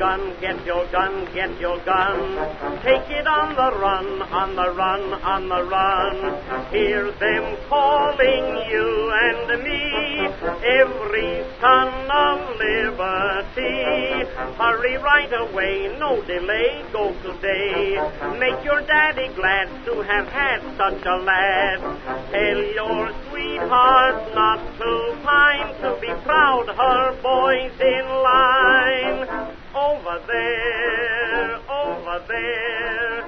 gun, get your gun, get your gun. Take it on the run, on the run, on the run. Hear them calling you and me, every son of liberty. Hurry right away, no delay, go today. Make your daddy glad to have had such a lad. Tell your sweetheart not to pine, to be proud her boys in line. Over there, over there.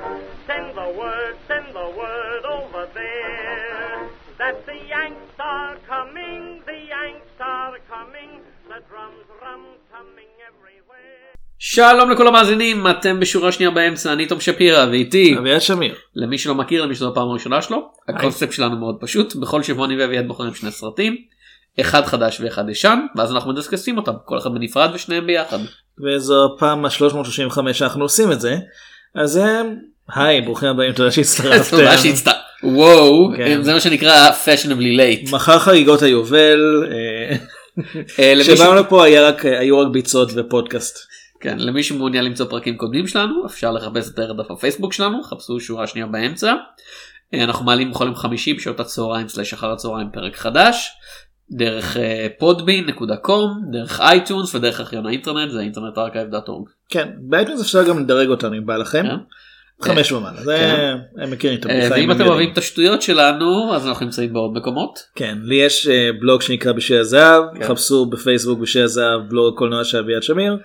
Send the word, send the word over there. That the Yanks are coming, the Yanks are coming. The drums rum coming everywhere. שלום לכל המאזינים אתם בשורה שנייה באמצע אני תום שפירא ואיתי אביעד שמיר. למי שלא מכיר למי שזו הפעם הראשונה שלו הקונספט שלנו מאוד פשוט בכל שבוע אני ואביעד בוחרים שני סרטים אחד חדש ואחד ישן ואז אנחנו מדסקסים אותם כל אחד בנפרד ושניהם ביחד. וזו הפעם ה-335 שאנחנו עושים את זה. אז אה, היי ברוכים הבאים תודה שהצטרפתם. וואו כן. זה מה שנקרא fashionably late. מחר חגיגות היובל. אה, אה, למי ש- כשבאנו לפה רק- היו רק ביצות ופודקאסט. כן, למי שמעוניין למצוא פרקים קודמים שלנו אפשר לחפש את דף הפייסבוק שלנו חפשו שורה שנייה באמצע. אה, אנחנו מעלים בכל יום חמישי בשעות הצהריים סלש אחר הצהריים פרק חדש. דרך podbean.com דרך iTunes ודרך ארכיון האינטרנט זה Internet Archive.org. כן ב iTunes אפשר גם לדרג אותנו אם בא לכם. כן. חמש ומעלה. זה כן. הם מכירים את אה, הבדיחה. ואם אתם. אוהבים את השטויות שלנו אז אנחנו נמצאים בעוד מקומות. כן לי יש אה, בלוג שנקרא בשי הזהב כן. חפשו בפייסבוק בשי הזהב בלוג קולנוע של אביעד שמיר.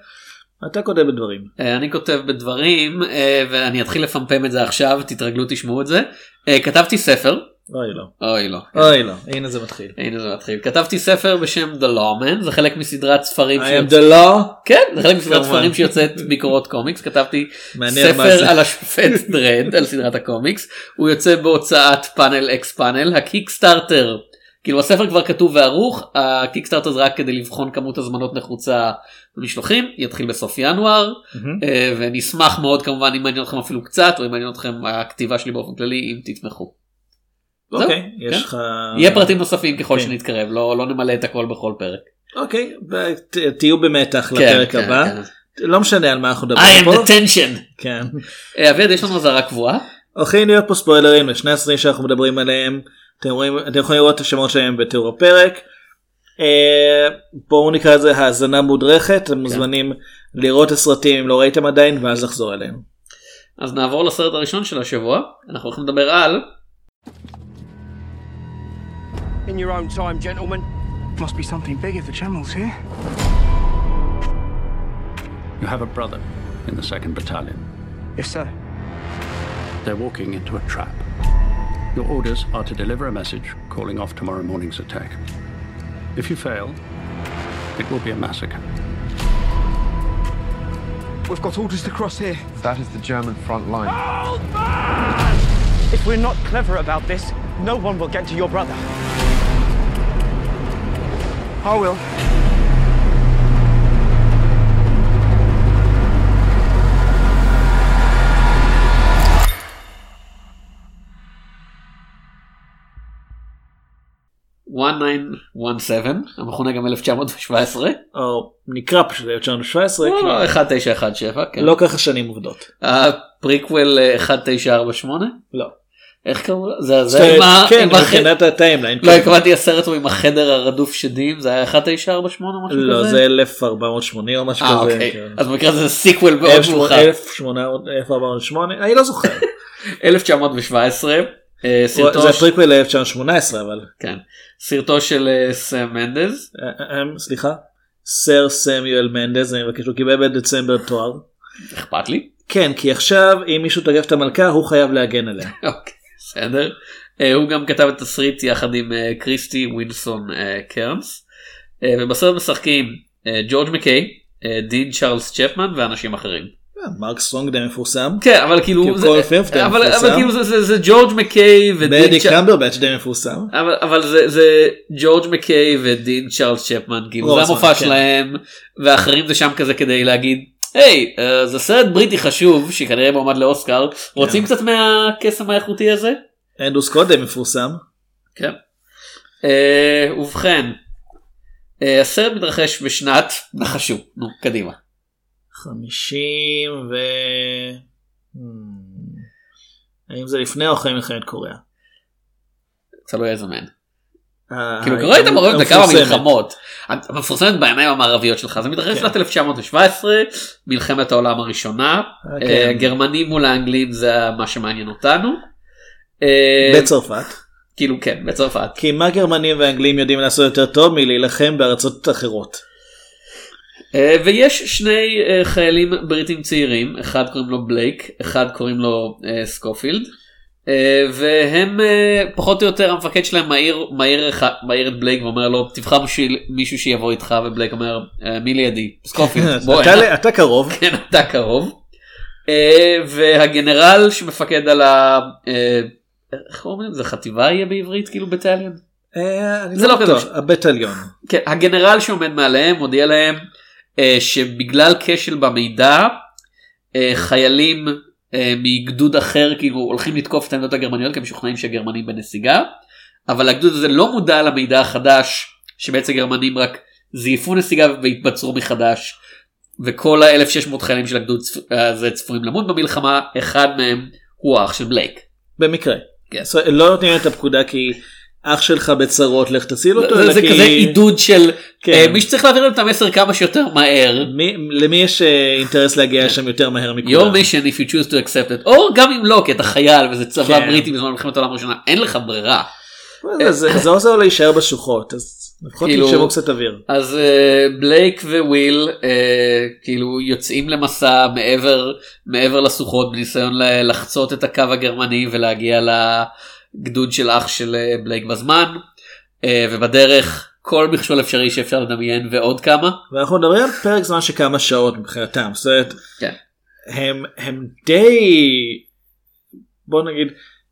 אתה כותב בדברים. אה, אני כותב בדברים אה, ואני אתחיל לפמפם את זה עכשיו תתרגלו תשמעו את זה. אה, כתבתי ספר. אוי לא. אוי לא. אוי לא הנה זה מתחיל. הנה זה מתחיל כתבתי ספר בשם The Lawman זה חלק מסדרת ספרים I am the law. כן זה חלק מסדרת. ספרים שיוצאת ביקורות קומיקס כתבתי ספר. על השופט דרד על סדרת הקומיקס הוא יוצא בהוצאת Panel x Panel ה Kickstarter כאילו הספר כבר כתוב וערוך ה Kickstarter זה רק כדי לבחון כמות הזמנות נחוצה במשלוחים יתחיל בסוף ינואר. אה, ונשמח מאוד כמובן אם מעניין אתכם אפילו קצת או אם מעניין אתכם הכתיבה שלי באופן כללי אם תתמכו. אוקיי יש כן. לך. יהיה פרטים נוספים ככל כן. שנתקרב לא לא נמלא את הכל בכל פרק. אוקיי ת- תהיו במתח כן, לפרק הבא. לא משנה על מה אנחנו I מדברים am פה. the tension. כן. אה, אביעד יש לנו אזהרה קבועה. הולכים להיות פה ספוילרים לשני הסרטים שאנחנו מדברים עליהם. אתם רואים אתם יכולים לראות את השמות שלהם בתיאור הפרק. אה, בואו נקרא לזה האזנה מודרכת אתם מוזמנים לראות את הסרטים אם לא ראיתם עדיין ואז לחזור אליהם. אז נעבור לסרט הראשון של השבוע אנחנו הולכים לדבר על In your own time, gentlemen. Must be something big if the general's here. You have a brother in the 2nd Battalion. Yes, sir. They're walking into a trap. Your orders are to deliver a message calling off tomorrow morning's attack. If you fail, it will be a massacre. We've got orders to cross here. That is the German front line. If we're not clever about this, no one will get to your brother. I will. "1917" המכונה גם 1917 או נקרא פשוט 1917 לא, כי לא, 1917 כן. לא ככה שנים עובדות. הפריקוול אה, 1948 לא. איך קראו לו? זה זה עם ה- כן מבחינת ה timeline. לא התכוונתי הסרט הוא עם החדר הרדוף שדים זה היה 1948 או משהו כזה? לא זה 1480 או משהו אה כזה. אוקיי כן. אז במקרה זה סיקוול מאוד מאוחר 1408 אני לא זוכר. 1917 אה, סרטו זה הפריקוול ל-1918 אבל. כן. סרטו של אה, סם מנדז אה, אה, סליחה. סר סמיואל מנדז אני מבקש הוא קיבל בדצמבר תואר. אכפת לי כן כי עכשיו אם מישהו תקף את המלכה הוא חייב להגן עליה. אוקיי, בסדר. אה, הוא גם כתב את התסריט יחד עם אה, קריסטי ווילסון אה, קרנס. ובסרט משחקים ג'ורג' מקיי, דין צ'ארלס צ'פמן ואנשים אחרים. אה, מרק סטרונג די מפורסם. כן אבל כאילו כאילו, זה- אבל. כאילו זה- זה זה ג'ורג' מקיי ודין בדי קמברבץ' די מפורסם. אבל אבל זה זה ג'ורג' מקיי ודין צ'ארלס צ'פמן כאילו זה רוב הזמן, המופע כן. שלהם ואחרים זה שם כזה כדי להגיד היי אה, זה סרט בריטי חשוב שכנראה מועמד לאוסקר רוצים קצת מהקסם האיכותי הזה. אנדרו סקוט די מפורסם. כן. אה, ובכן, אה, הסרט מתרחש בשנת, נחשו, נו, קדימה. 50 ו... Hmm. האם זה לפני או אחרי מלחמת קוריאה? תלוי איזה מהן. ה- כאילו קראת את המעורבת בכמה. מלחמות. המפורסמת בעיניים המערביות שלך זה מתרחש כן. בשנת 1917 מלחמת העולם הראשונה כן. אה, גרמנים מול האנגלים זה מה שמעניין אותנו. אה, בצרפת. כאילו כן בצרפת. כי מה גרמנים ואנגלים יודעים לעשות יותר טוב מלהילחם בארצות אחרות. אה, ויש שני אה, חיילים בריטים צעירים אחד קוראים לו בלייק אחד קוראים לו אה, סקופילד. אה, והם אה, פחות או יותר המפקד שלהם מעיר מעיר מעיר את בלייק ואומר לו תבחר בשביל מישהו שיבוא איתך ובלייק אומר "אה, מי לידי סקופילד בוא אתה- הנה." אתה קרוב. כן אתה קרוב. והגנרל שמפקד על ה... איך אומרים זה חטיבה יהיה בעברית כאילו בטליון? זה לא בטוח. כזה. הבטליון. כן, הגנרל שעומד מעליהם מודיע להם שבגלל כשל במידע חיילים מגדוד אחר כאילו הולכים לתקוף את העמדות הגרמניות כי הם משוכנעים שהגרמנים בנסיגה אבל הגדוד הזה לא מודע למידע החדש שבעצם הגרמנים רק זייפו נסיגה והתבצרו מחדש וכל ה-1600 חיילים של הגדוד צפ- הזה צפויים למות במלחמה אחד מהם הוא האח של בלייק. במקרה. כן. אומרת, לא נותנים את הפקודה כי אח שלך בצרות לך תציל אותו. זה, זה כי- כזה עידוד של כן. אה, מי שצריך להעביר להם את המסר כמה שיותר מהר. מי- למי יש אה, אינטרס כן. להגיע שם יותר מהר מכולם? your mission if you choose to accept it או גם אם לא כי אתה חייל וזה צבא כן. בריטי בזמן מלחמת העולם הראשונה אין לך ברירה זה- זה עוזר להישאר בשוחות אז לפחות כאילו- תנשמו קצת אוויר. אז אה, בלייק וויל אה, כאילו יוצאים למסע מעבר מעבר לסוחות בניסיון ל- לחצות את הקו הגרמני ולהגיע לגדוד של אח של אה, בלייק בזמן אה, ובדרך כל מכשול אפשרי שאפשר לדמיין ועוד כמה ואנחנו מדברים על פרק זמן של כמה שעות מבחינתם. זאת אומרת, כן. הם הם די בוא נגיד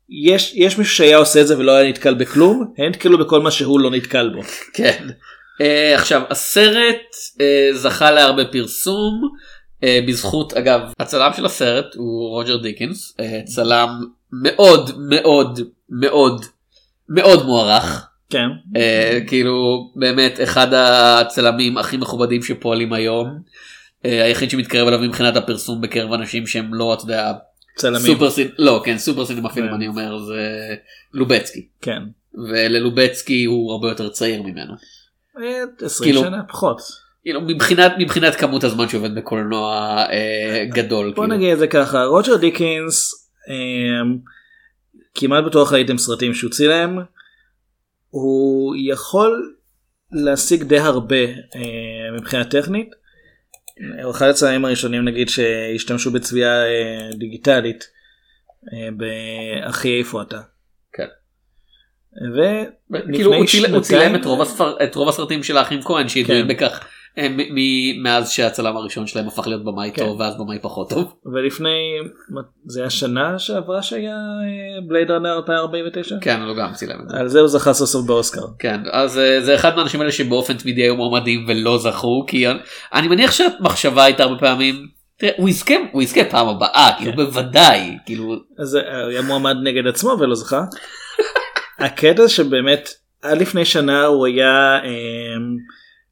יש יש מישהו שהיה עושה את זה ולא היה נתקל בכלום הם נתקלו בכל מה שהוא לא נתקל בו. כן. Uh, עכשיו הסרט uh, זכה להרבה פרסום uh, בזכות אגב הצלם של הסרט הוא רוג'ר דיקינס uh, צלם מאוד מאוד מאוד מאוד מוערך כן. uh, כאילו באמת אחד הצלמים הכי מכובדים שפועלים היום uh, היחיד שמתקרב אליו מבחינת הפרסום בקרב אנשים שהם לא אתה יודע צלמים. סופר סין לא כן סופר סינמה פילם כן. אני אומר זה לובצקי כן. וללובצקי הוא הרבה יותר צעיר ממנו. אה, 20 כאילו- שנה פחות. כאילו מבחינת מבחינת כמות הזמן שעובד בקולנוע אה, גדול בוא כאילו. נגיד את זה ככה רוג'ר דיקינס אה, כמעט בטוח ראיתם סרטים שהוא צילם הוא יכול להשיג די הרבה אה, מבחינה טכנית. אחד הצלמים הראשונים נגיד שהשתמשו בצביעה אה, דיגיטלית אה, ב"אחי איפה אתה". כן. ולפני כאילו הוא צילם- רוב את רוב הסרטים של האחים כהן שידועים כן. בכך אה, מ- מאז שהצלם הראשון שלהם הפך להיות במאי כן. טוב ואז במאי פחות טוב. ולפני זה היה שנה שעברה שהיה בלייד ראנר 2049 כן הוא גם צילם את זה. על זה הוא זכה סוף סוף באוסקר. כן אז אה, זה אחד מהאנשים האלה שבאופן תמידי היו מועמדים ולא זכו כי אני- אני מניח שהמחשבה הייתה הרבה פעמים תראה, הוא יזכה הוא יזכה פעם הבאה כאילו כן. בוודאי כאילו אז הוא היה מועמד נגד עצמו ולא זכה. הקטע שבאמת עד לפני שנה הוא היה אמ,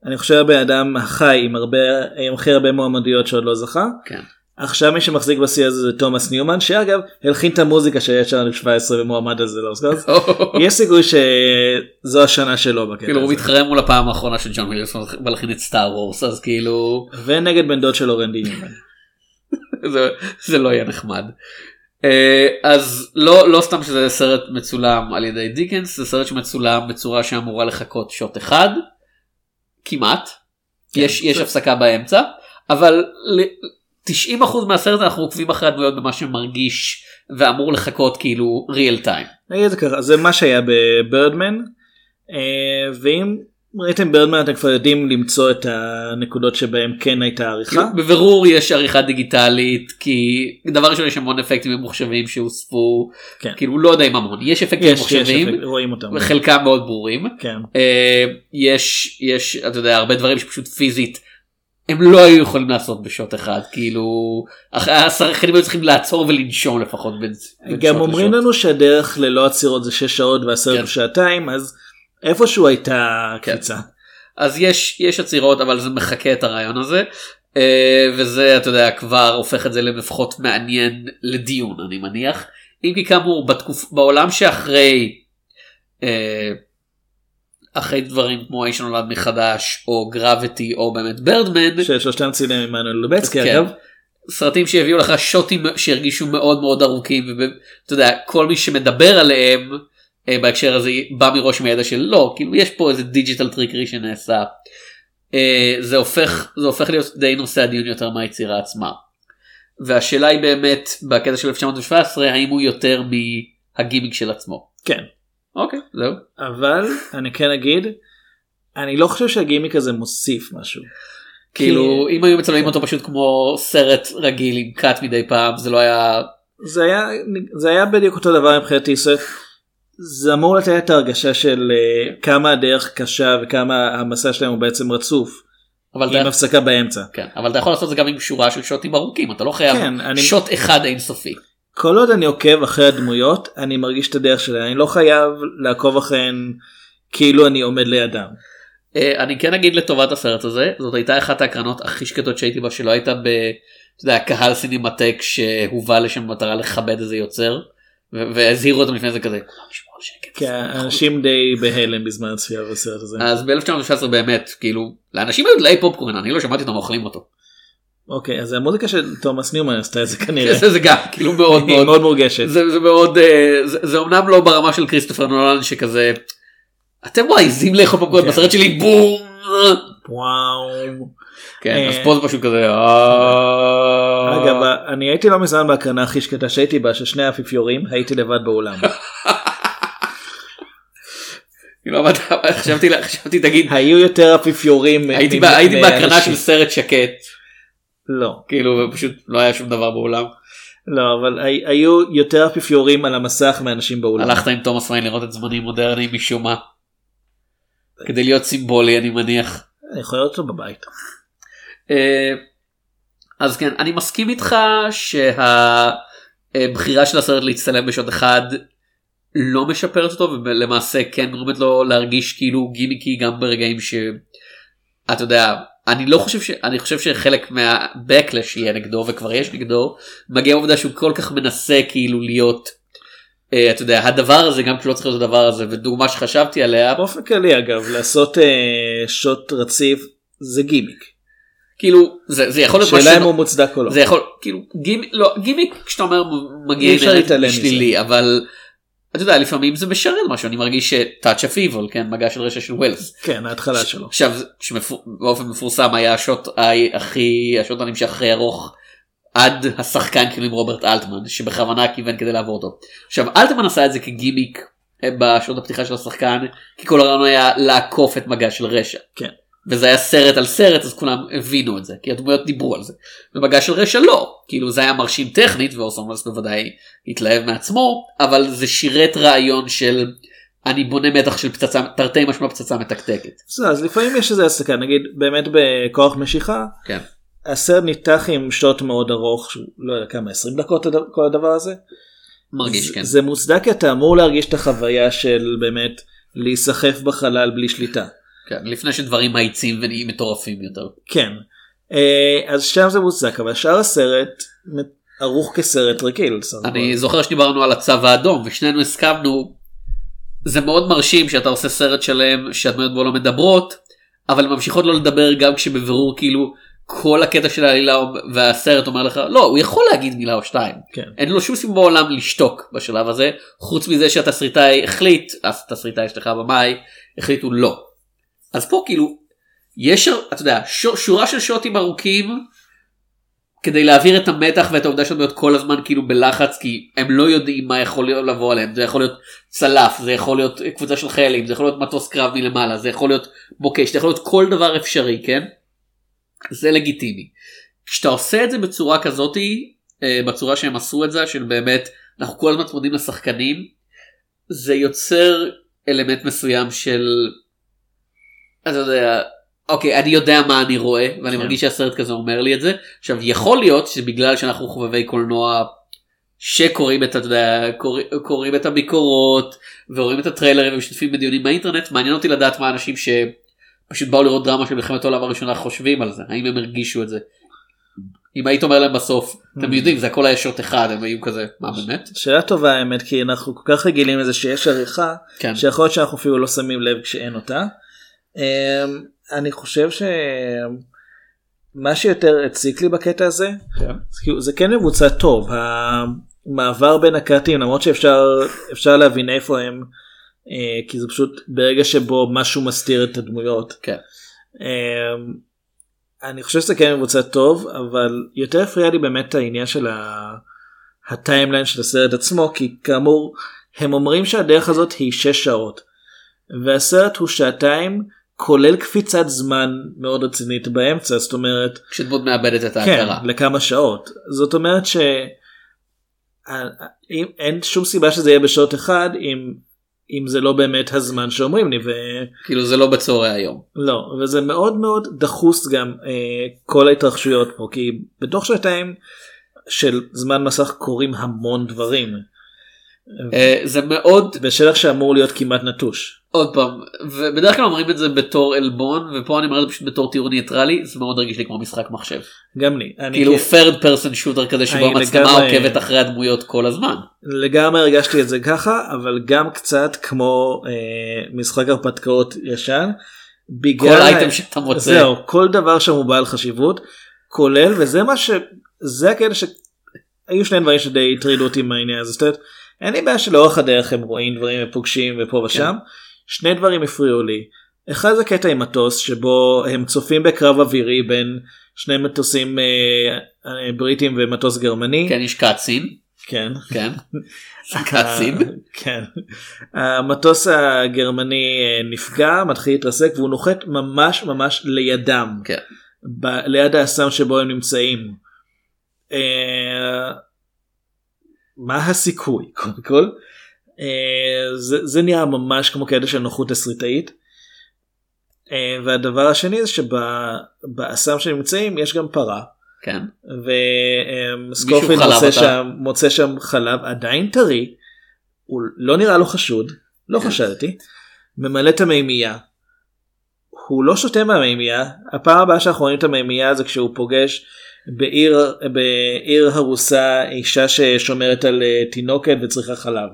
אני חושב הבן אדם החי עם הרבה עם הכי הרבה מועמדויות שעוד לא זכה. כן. עכשיו מי שמחזיק בשיא הזה זה תומאס ניומן שאגב הלחין את המוזיקה שהיה שם 17 ומועמד הזה לאוסקר. אז יש סיכוי שזו השנה שלו בקטע כאילו הוא. מתחרה מול הפעם האחרונה של ג'ון וויליאמס מלחין את סטאר וורס אז כאילו ונגד בן דוד שלו רנדי ניומן. זה, זה לא יהיה נחמד. אה, אז לא לא סתם שזה סרט מצולם על ידי דיקנס זה סרט שמצולם בצורה שאמורה לחכות שוט אחד כמעט יש יש הפסקה באמצע אבל ל- 90% מהסרט אנחנו עוקבים אחרי הדמויות במה שמרגיש ואמור לחכות כאילו real time. זה מה שהיה בבירדמן אה, ואם ראיתם בירדמן אתם כבר יודעים למצוא את הנקודות שבהם כן הייתה עריכה. כאילו, בבירור יש עריכה דיגיטלית כי דבר ראשון יש המון אפקטים ממוחשבים שהוספו כן. כאילו לא יודע אם המון יש אפקטים יש, יש, ממוחשבים אפקט, רואים אותם. וחלקם מאוד ברורים. כן. אה, יש יש אתה יודע הרבה דברים שפשוט פיזית הם לא היו יכולים לעשות בשוט אחד כאילו השחקנים היו צריכים לעצור ולנשום לפחות בין בין גם אומרים לשוט. לנו שהדרך ללא עצירות זה 6 שעות והסרט כן. שעתיים אז איפשהו הייתה כן. קפיצה. אז יש יש עצירות אבל זה מחקה את הרעיון הזה אה, וזה אתה יודע כבר הופך את זה לפחות מעניין לדיון אני מניח. אם כי כאמור בתקופ... בעולם שאחרי אה, אחרי דברים כמו האיש הנולד מחדש או גרביטי או באמת ברדמן ששלושתם צילם עמנואל לובצקי כן. אגב. סרטים שהביאו לך שוטים שהרגישו מאוד מאוד ארוכים ואתה יודע כל מי שמדבר עליהם בהקשר הזה בא מראש מהידע של לא כאילו יש פה איזה digital trickery שנעשה. אה, זה הופך זה הופך להיות די נושא הדיון יותר מהיצירה עצמה. והשאלה היא באמת בקטע של 1917 האם הוא יותר מהגימיק של עצמו. כן. אוקיי זהו. אבל אני כן אגיד אני לא חושב שהגימיק הזה מוסיף משהו. כאילו אם היו מצלמים אותו פשוט כמו סרט רגיל עם קאט מדי פעם זה לא היה זה היה זה היה בדיוק אותו דבר מבחינתי זה, אמור לתת את ההרגשה של uh, כמה הדרך קשה וכמה המסע שלהם הוא בעצם רצוף. אבל עם אתה, הפסקה באמצע. כן, אבל אתה יכול לעשות את זה גם עם שורה של שוטים ארוכים אתה לא חייב כן, אני- שוט אחד אינסופי. כל עוד אני עוקב אחרי הדמויות אני מרגיש את הדרך שלהם אני לא חייב לעקוב אחריהן כאילו אני עומד לידם. אה, אני כן אגיד לטובת הסרט הזה זאת הייתה אחת ההקרנות הכי שקטות שהייתי בה שלא הייתה ב... אתה יודע, קהל סינמטק שהובא לשם במטרה לכבד איזה יוצר והזהירו אותם לפני זה כזה. "כולם לשמור על שקט." כי האנשים די בהלם בזמן הצפייה בסרט הזה. אז ב-1917 באמת כאילו לאנשים היו דלאי פופקורן אני לא שמעתי אותם אוכלים אותו. אוקיי אז המוזיקה של תומאס ניומן עשתה את זה כנראה. זה גם כאילו מאוד מאוד מאוד מורגשת. זה מאוד אה, זה אומנם לא ברמה של כריסטופר נולן שכזה אתם מעיזים לאכול פופקורן כן. בסרט שלי בום. וואו. כן אה, אז פה זה פשוט כזה. אה. אגב אני הייתי לא מזמן בהקרנה הכי שקטה שהייתי בה של שני האפיפיורים הייתי לבד באולם. אבל חשבתי חשבתי תגיד היו יותר אפיפיורים. הייתי בה- הייתי. בהקרנה של סרט שקט לא כאילו ופשוט לא היה שום דבר באולם לא אבל הי- היו יותר אפיפיורים על המסך מאנשים באולם. הלכת עם תומאס ריין לראות את זמנים מודרניים משום מה. כדי להיות סימבולי אני מניח. יכול לראות אותו בבית. אה, אז כן אני מסכים איתך שהבחירה של הסרט להצטלם בשעות אחד לא משפרת אותו ולמעשה כן גורמת לו להרגיש כאילו גימיקי גם ברגעים שאתה יודע אני לא חושב ש... אני חושב שחלק מה backlash יהיה נגדו וכבר יש נגדו מגיע העובדה שהוא כל כך מנסה כאילו להיות אה, אתה יודע הדבר הזה גם כשלא צריך להיות הדבר הזה ודוגמה שחשבתי עליה באופן כללי אגב לעשות אה, שוט רציף זה גימיק. כאילו זה, זה יכול להיות שאלה משהו- אם הוא מוצדק או לא. זה יכול כאילו גימיק לא גימיק כשאתה אומר מגיע עם שלילי אבל אתה יודע לפעמים זה משרת משהו אני מרגיש ש Touch of Evil כן מגע של רשע של ווילס. כן ההתחלה שלו. עכשיו שמפו- באופן מפורסם היה השוט הכי השוט הנמשך הכי ארוך עד השחקן כאילו עם רוברט אלטמן שבכוונה כיוון כדי לעבור אותו. עכשיו אלטמן עשה את זה כגימיק אה, בשוט הפתיחה של השחקן כי כל הרעיון היה לעקוף את מגע של רשע. כן. וזה היה סרט על סרט אז כולם הבינו את זה כי הדמויות דיברו על זה. במגע של רשע לא כאילו זה היה מרשים טכנית ואורסון וולס בוודאי התלהב מעצמו אבל זה שירת רעיון של אני בונה מתח של פצצה תרתי משמע פצצה מתקתקת. בסדר, אז לפעמים יש איזה הסקה נגיד באמת בכוח משיכה כן. הסרט ניתח עם שוט מאוד ארוך לא יודע כמה 20 דקות כל הדבר הזה. מרגיש כן. זה מוצדק כי אתה אמור להרגיש את החוויה של באמת להיסחף בחלל בלי שליטה. כן, לפני שדברים מאיצים ונהיים מטורפים יותר. כן. אה, אז שם זה מוצדק אבל שאר הסרט ערוך כסרט רגיל. אני זוכר שדיברנו על הצו האדום ושנינו הסכמנו זה מאוד מרשים שאתה עושה סרט שלם שהדמויות בו לא מדברות אבל ממשיכות לא לדבר גם כשבבירור כאילו כל הקטע של העלילה והסרט אומר לך לא הוא יכול להגיד מילה או שתיים כן. אין לו שום סיבה בעולם לשתוק בשלב הזה חוץ מזה שהתסריטאי החליט התסריטאי שלך במאי החליטו לא. אז פה כאילו יש אתה יודע ש- שורה של שוטים ארוכים כדי להעביר את המתח ואת העובדה שהן להיות כל הזמן כאילו בלחץ כי הם לא יודעים מה יכול להיות לבוא עליהם זה יכול להיות צלף זה יכול להיות קבוצה של חיילים זה יכול להיות מטוס קרב מלמעלה זה יכול להיות מוקש זה יכול להיות כל דבר אפשרי כן. זה לגיטימי. כשאתה עושה את זה בצורה כזאתי אה, בצורה שהם עשו את זה של באמת אנחנו כל הזמן צמודים לשחקנים זה יוצר אלמנט מסוים של אתה יודע אוקיי אני יודע מה אני רואה ואני כן. מרגיש שהסרט כזה אומר לי את זה עכשיו יכול להיות שבגלל שאנחנו חובבי קולנוע שקוראים את, יודע, קורא, קוראים את הביקורות ורואים את הטריילרים ומשתתפים בדיונים באינטרנט מעניין אותי לדעת מה אנשים שפשוט באו לראות דרמה של מלחמת העולם הראשונה חושבים על זה האם הם הרגישו את זה אם היית אומר להם בסוף אתם יודעים זה הכל היה שוט אחד הם היו כזה מה באמת שאלה טובה האמת כי אנחנו כל כך רגילים לזה שיש עריכה כן. שיכול להיות שאנחנו אפילו לא שמים לב כשאין אותה. אמ, אני חושב שמה שיותר הציק לי בקטע הזה כן. זה כאילו, זה כן מבוצע טוב המעבר בין הקאטים למרות שאפשר אפשר להבין איפה הם אה, כי זה פשוט ברגע שבו משהו מסתיר את הדמויות. כן. אמ, אני חושב שזה כן מבוצע טוב אבל יותר הפריע לי באמת העניין של ה- הטיימליין של הסרט עצמו כי כאמור הם אומרים שהדרך הזאת היא 6 שעות והסרט הוא שעתיים כולל קפיצת זמן מאוד רצינית באמצע זאת אומרת כשדמות מאבדת את כן, ההכרה. לכמה שעות זאת אומרת ש... אם- אין שום סיבה שזה יהיה בשעות אחד אם אם זה לא באמת הזמן שאומרים לי ו... כאילו זה לא בצהרי היום. לא וזה מאוד מאוד דחוס גם אה, כל ההתרחשויות פה כי בתוך שעתיים של זמן מסך קורים המון דברים אה, זה מאוד בשטח שאמור להיות כמעט נטוש. עוד פעם ובדרך כלל אומרים את זה בתור עלבון ופה אני אומר את זה פשוט בתור תיאור ניטרלי זה מאוד הרגיש לי כמו משחק מחשב. גם לי. כאילו third person shooter כזה שבו המצלמה עוקבת אחרי הדמויות כל הזמן. לגמרי הרגשתי את זה ככה אבל גם קצת כמו אה, משחק הרפתקאות ישן. בגלל כל אייטם שאתה מוצא. זהו כל דבר שם הוא בעל חשיבות כולל וזה מה ש... זה הקטע שהיו שני דברים שדי הטרידו אותי מהעניין הזה. זאת אומרת, אין לי בעיה שלאורך הדרך הם רואים דברים ופוגשים ופה ושם. שני דברים הפריעו לי. אחד זה קטע עם מטוס שבו הם צופים בקרב אווירי בין שני מטוסים אה, אה, בריטים ומטוס גרמני. כן יש קאצין. כן. כן. קאצין. כן. המטוס הגרמני אה, נפגע מתחיל להתרסק והוא נוחת ממש ממש לידם. כן. ב- ליד האסם שבו הם נמצאים. אה, מה הסיכוי קודם כל? אה, זה, זה נראה ממש כמו קטע של נוחות תסריטאית. אה, והדבר השני זה שבאסם שנמצאים יש גם פרה. כן. וסקופילד חלב מוצא. שם, מוצא שם חלב עדיין טרי, הוא לא נראה לו חשוד, לא כן. חשדתי, ממלא את המימייה. הוא לא שותה מהמימייה, הפעם הבאה שאנחנו רואים את המימייה זה כשהוא פוגש בעיר, בעיר הרוסה אישה ששומרת על אה, תינוקת וצריכה חלב.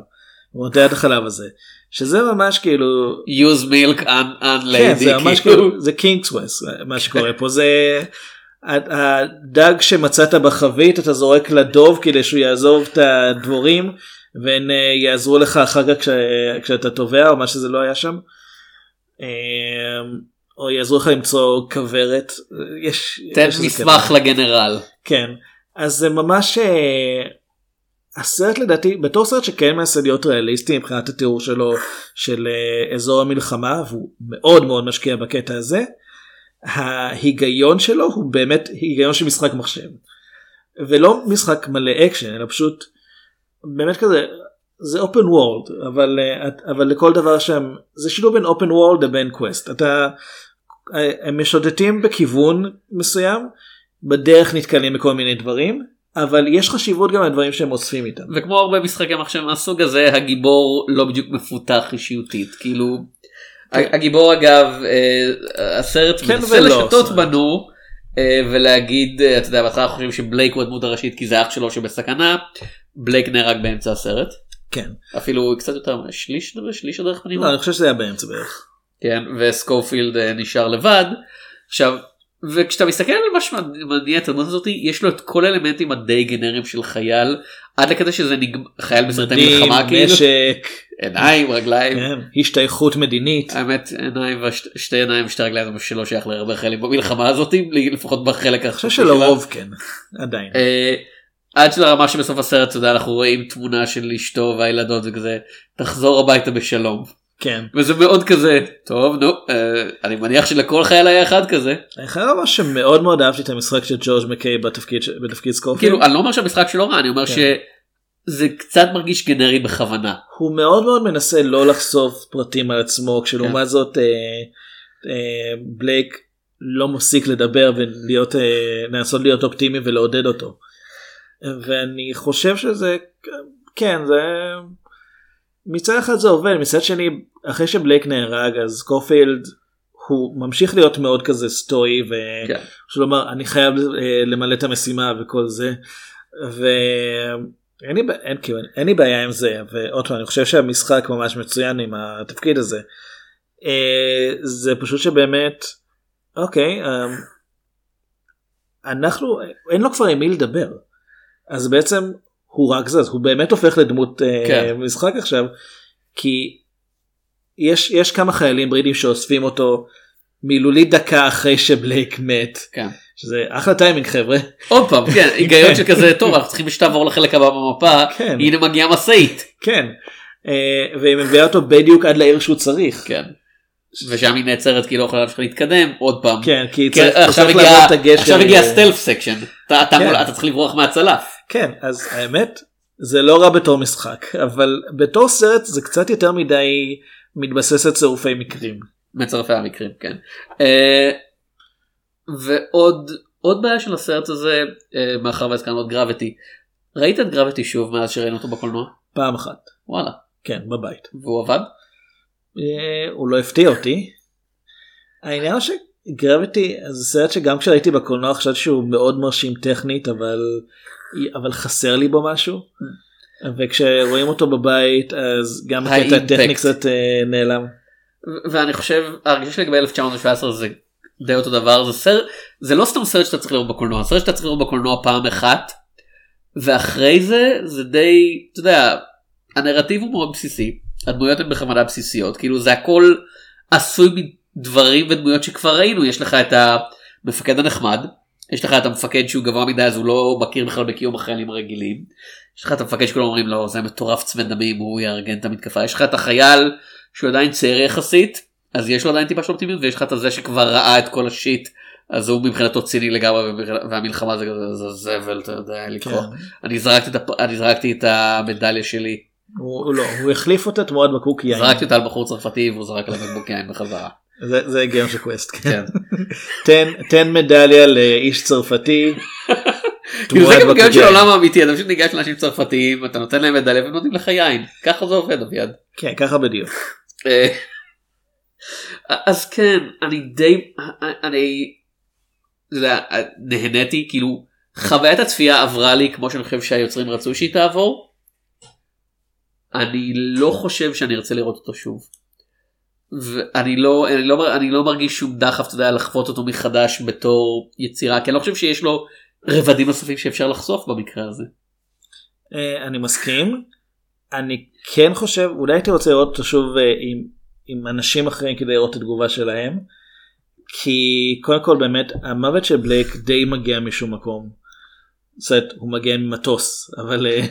את החלב הזה. שזה ממש כאילו use milk un- unlady. כן, זה ממש כאילו. כאילו זה קינגס ווסט מה שקורה פה זה הדג שמצאת בחבית אתה זורק לדוב כדי שהוא יעזוב את הדבורים והם אה, יעזרו לך אחר כך כש- כשאתה טובע או מה שזה לא היה שם. אה, או יעזרו לך למצוא כוורת יש תן יש מסמך. לגנרל. כן אז זה ממש אה, הסרט לדעתי בתור סרט שכן מנסה להיות ריאליסטי מבחינת התיאור שלו של אה, אזור המלחמה והוא מאוד מאוד משקיע בקטע הזה. ההיגיון שלו הוא באמת היגיון של משחק מחשב. ולא משחק מלא אקשן אלא פשוט באמת כזה זה open world אבל אה, אבל לכל דבר שם זה שילוב בין open world לבין quest אתה אה, הם משוטטים בכיוון מסוים בדרך נתקלים בכל מיני דברים אבל יש חשיבות גם לדברים שהם אוספים איתם. וכמו הרבה משחקי מחשב מהסוג הזה הגיבור לא בדיוק מפותח אישיותית כאילו. הגיבור אגב אה, הסרט כן מנסה לשתות אומרת. בנו אה, ולהגיד אתה יודע בהתחלה חושבים שבלייק הוא הדמות הראשית כי זה אח שלו שבסכנה בלייק נהרג באמצע הסרט כן. אפילו קצת יותר שליש שליש הדרך פנימה. לא, אני חושב שזה היה באמצע בערך. כן, וסקופילד נשאר לבד. עכשיו, וכשאתה מסתכל על מה שמניע את הדמות הזאת, יש לו את כל האלמנטים הדי גנריים של חייל, עד לכדי שזה נגמר, חייל בסרטי מלחמה כאילו, נשק, עיניים, רגליים, כן, השתייכות מדינית. האמת עיניים ושתי עיניים ושתי רגליים זה משהו שלא שייך להרבה חיילים במלחמה הזאת, לפחות בחלק אני חושב. שלרוב כן, עדיין. אה, עד שלרמה שבסוף הסרט, אתה יודע, אנחנו רואים תמונה של אשתו והילדות וכזה, תחזור הביתה בשלום. כן. וזה מאוד כזה טוב נו אה, אני מניח שלכל חייל היה אחד כזה אני חייב לומר שמאוד מאוד אהבתי את המשחק של ג'ורג' מקיי בתפקיד בתפקיד סקופילד. כאילו אני לא אומר שהמשחק שלו רע אני אומר כן. שזה קצת מרגיש גנרי בכוונה הוא מאוד מאוד מנסה לא לחשוף פרטים על עצמו כשלעומת זאת אה, אה, בלייק לא מפסיק לדבר ולהיות אה, לנסות להיות אופטימי ולעודד אותו. ואני חושב שזה כן זה מצד אחד זה עובד מצד שני אחרי שבלייק נהרג אז קופילד הוא ממשיך להיות מאוד כזה סטואי כן. ושהוא אומר אני חייב אה, למלא את המשימה וכל זה. ואין לי, אין, כאילו, אין לי בעיה עם זה ועוד פעם אני חושב שהמשחק ממש מצוין עם התפקיד הזה. אה, זה פשוט שבאמת אוקיי אה, אנחנו אין לו כבר עם מי לדבר אז בעצם הוא רק זז הוא באמת הופך לדמות אה, כן. משחק עכשיו כי יש יש כמה חיילים בריטים שאוספים אותו מילולית דקה אחרי שבלייק מת כן. שזה אחלה טיימינג חבר'ה עוד פעם כן היגיון שכזה טוב אנחנו צריכים שתעבור לחלק הבא במפה כן. הנה מגיעה משאית כן אה, והיא מביאה אותו בדיוק עד לעיר שהוא צריך כן. ושם היא נעצרת כי היא לא יכולה להמשיך להתקדם עוד פעם. כן כי כי צריך לעבור את הגשר עכשיו הגיע stealth section כן. אתה צריך לברוח מהצלף. כן אז האמת זה לא רע בתור משחק אבל בתור סרט זה קצת יותר מדי מתבסס על צירופי מקרים. מצרפי המקרים כן. אה, ועוד עוד בעיה של הסרט הזה אה, מאחר והזכרנו את Gravity. ראית את Gravity שוב מאז שראינו אותו בקולנוע? פעם אחת וואלה. כן בבית. והוא עבד? אה, הוא לא הפתיע אותי. העניין הוא שגרביטי זה סרט שגם כשראיתי בקולנוע חשבתי שהוא מאוד מרשים טכנית אבל אבל חסר לי בו משהו. וכשרואים אותו בבית אז גם הקטע. הטכני קצת אה, נעלם. ואני חושב ההרגשה שלי לגבי 1917 זה די אותו דבר זה סרט זה לא סתם סרט שאתה צריך לראות בקולנוע סרט שאתה צריך לראות בקולנוע פעם אחת ואחרי זה זה די אתה יודע הנרטיב הוא מאוד בסיסי הדמויות הן בכוונה בסיסיות כאילו זה הכל עשוי מדברים ודמויות שכבר ראינו יש לך את המפקד הנחמד יש לך את המפקד שהוא גבוה מדי אז הוא לא מכיר בכלל בקיום החיילים הרגילים. יש לך את המפקד שכולם אומרים לו זה מטורף צמד דמים הוא יארגן את המתקפה יש לך את החייל שהוא עדיין צעיר יחסית אז יש לו עדיין טיפה של אופטימיות ויש לך את הזה שכבר ראה את כל השיט אז הוא מבחינתו ציני לגמרי והמלחמה זה כזה זה זבל אתה יודע לקרוא. כן. אני זרקתי את המדליה שלי הוא, הוא לא הוא החליף אותה תמורת בקבוק יין. זרקתי אותה על בחור צרפתי והוא זרק עליו בקבוק יין בחזרה. זה הגיון של קווסט. כן. כן. תן תן מדליה לאיש צרפתי. כאילו זה גם בקבוק של. העולם האמיתי אתה פשוט ניגש לאנשים צרפתיים אתה נותן להם מדליה והם נותנים לך יין ככה זה עובד אביעד. כן ככה בדיוק. אה, אז כן אני די אני אתה יודע, נהניתי כאילו חוויית הצפייה עברה לי כמו שאני חושב שהיוצרים רצו שהיא תעבור. אני לא חושב שאני ארצה לראות אותו שוב. ואני לא אני לא אני לא מרגיש שום דחף אתה יודע לחוות אותו מחדש בתור יצירה כי אני לא חושב שיש לו רבדים נוספים שאפשר לחשוף במקרה הזה. אה, אני מסכים. אני כן חושב אולי הייתי רוצה לראות אותו שוב אה, עם, עם אנשים אחרים כדי לראות את התגובה שלהם. כי קודם כל באמת המוות של בלייק די מגיע משום מקום. זאת אומרת, הוא מגיע ממטוס אבל אה,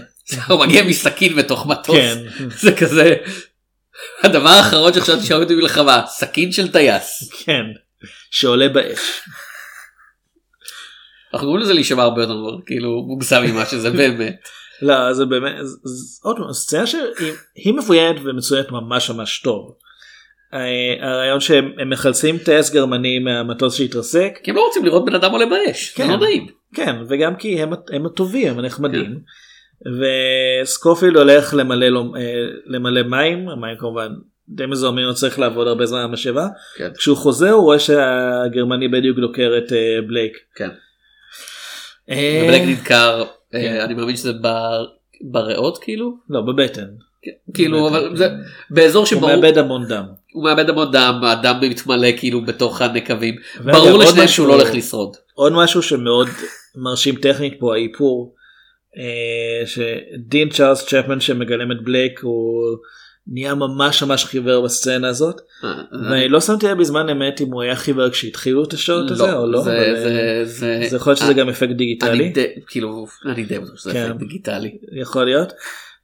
הוא מגיע מסכין בתוך מטוס. כן זה כזה הדבר האחרון שחשבתי שהוריד במלחמה סכין של טייס. כן שעולה באש. אנחנו קוראים לזה להישמע הרבה יותר כאילו מוגזם ממה שזה באמת. לא זה באמת עוד פעם סצנה שהיא היא מבוינת ומצוינת ממש ממש טוב. אה, הרעיון שהם הם מחלצים טייס גרמני מהמטוס שהתרסק כי הם לא רוצים לראות בן אדם עולה באש. זה כן. לא נעים. כן וגם כי הם, הם הטובים הם הנחמדים. וסקופילד הולך למלא, לו- אה, למלא מים המים כמובן די מזוהמים הוא צריך לעבוד הרבה זמן על המשאבה. כן. כשהוא חוזר הוא רואה שהגרמני בדיוק דוקר את אה, בלייק. כן. אה, ובלק נדקר כן. אני מאמין שזה ב- בריאות כאילו לא בבטן. כאילו אבל זה באזור הוא שבו מאבד המון דם. הוא מאבד המון דם הדם מתמלא כאילו בתוך הנקבים ברור לשניהם שהוא לא הולך לשרוד. עוד משהו שמאוד מרשים טכנית פה האיפור שדין צ'ארלס צ'פמן שמגלם את בלייק הוא נהיה ממש ממש חיוור בסצנה הזאת אה, ואני לא שמתי לב בזמן אמת אם הוא היה חיוור כשהתחילו את השוט הזה או לא זה- אה, יכול להיות שזה אה, גם אפקט דיגיטלי די כאילו אני די בטוח שזה כן. אפקט דיגיטלי. יכול להיות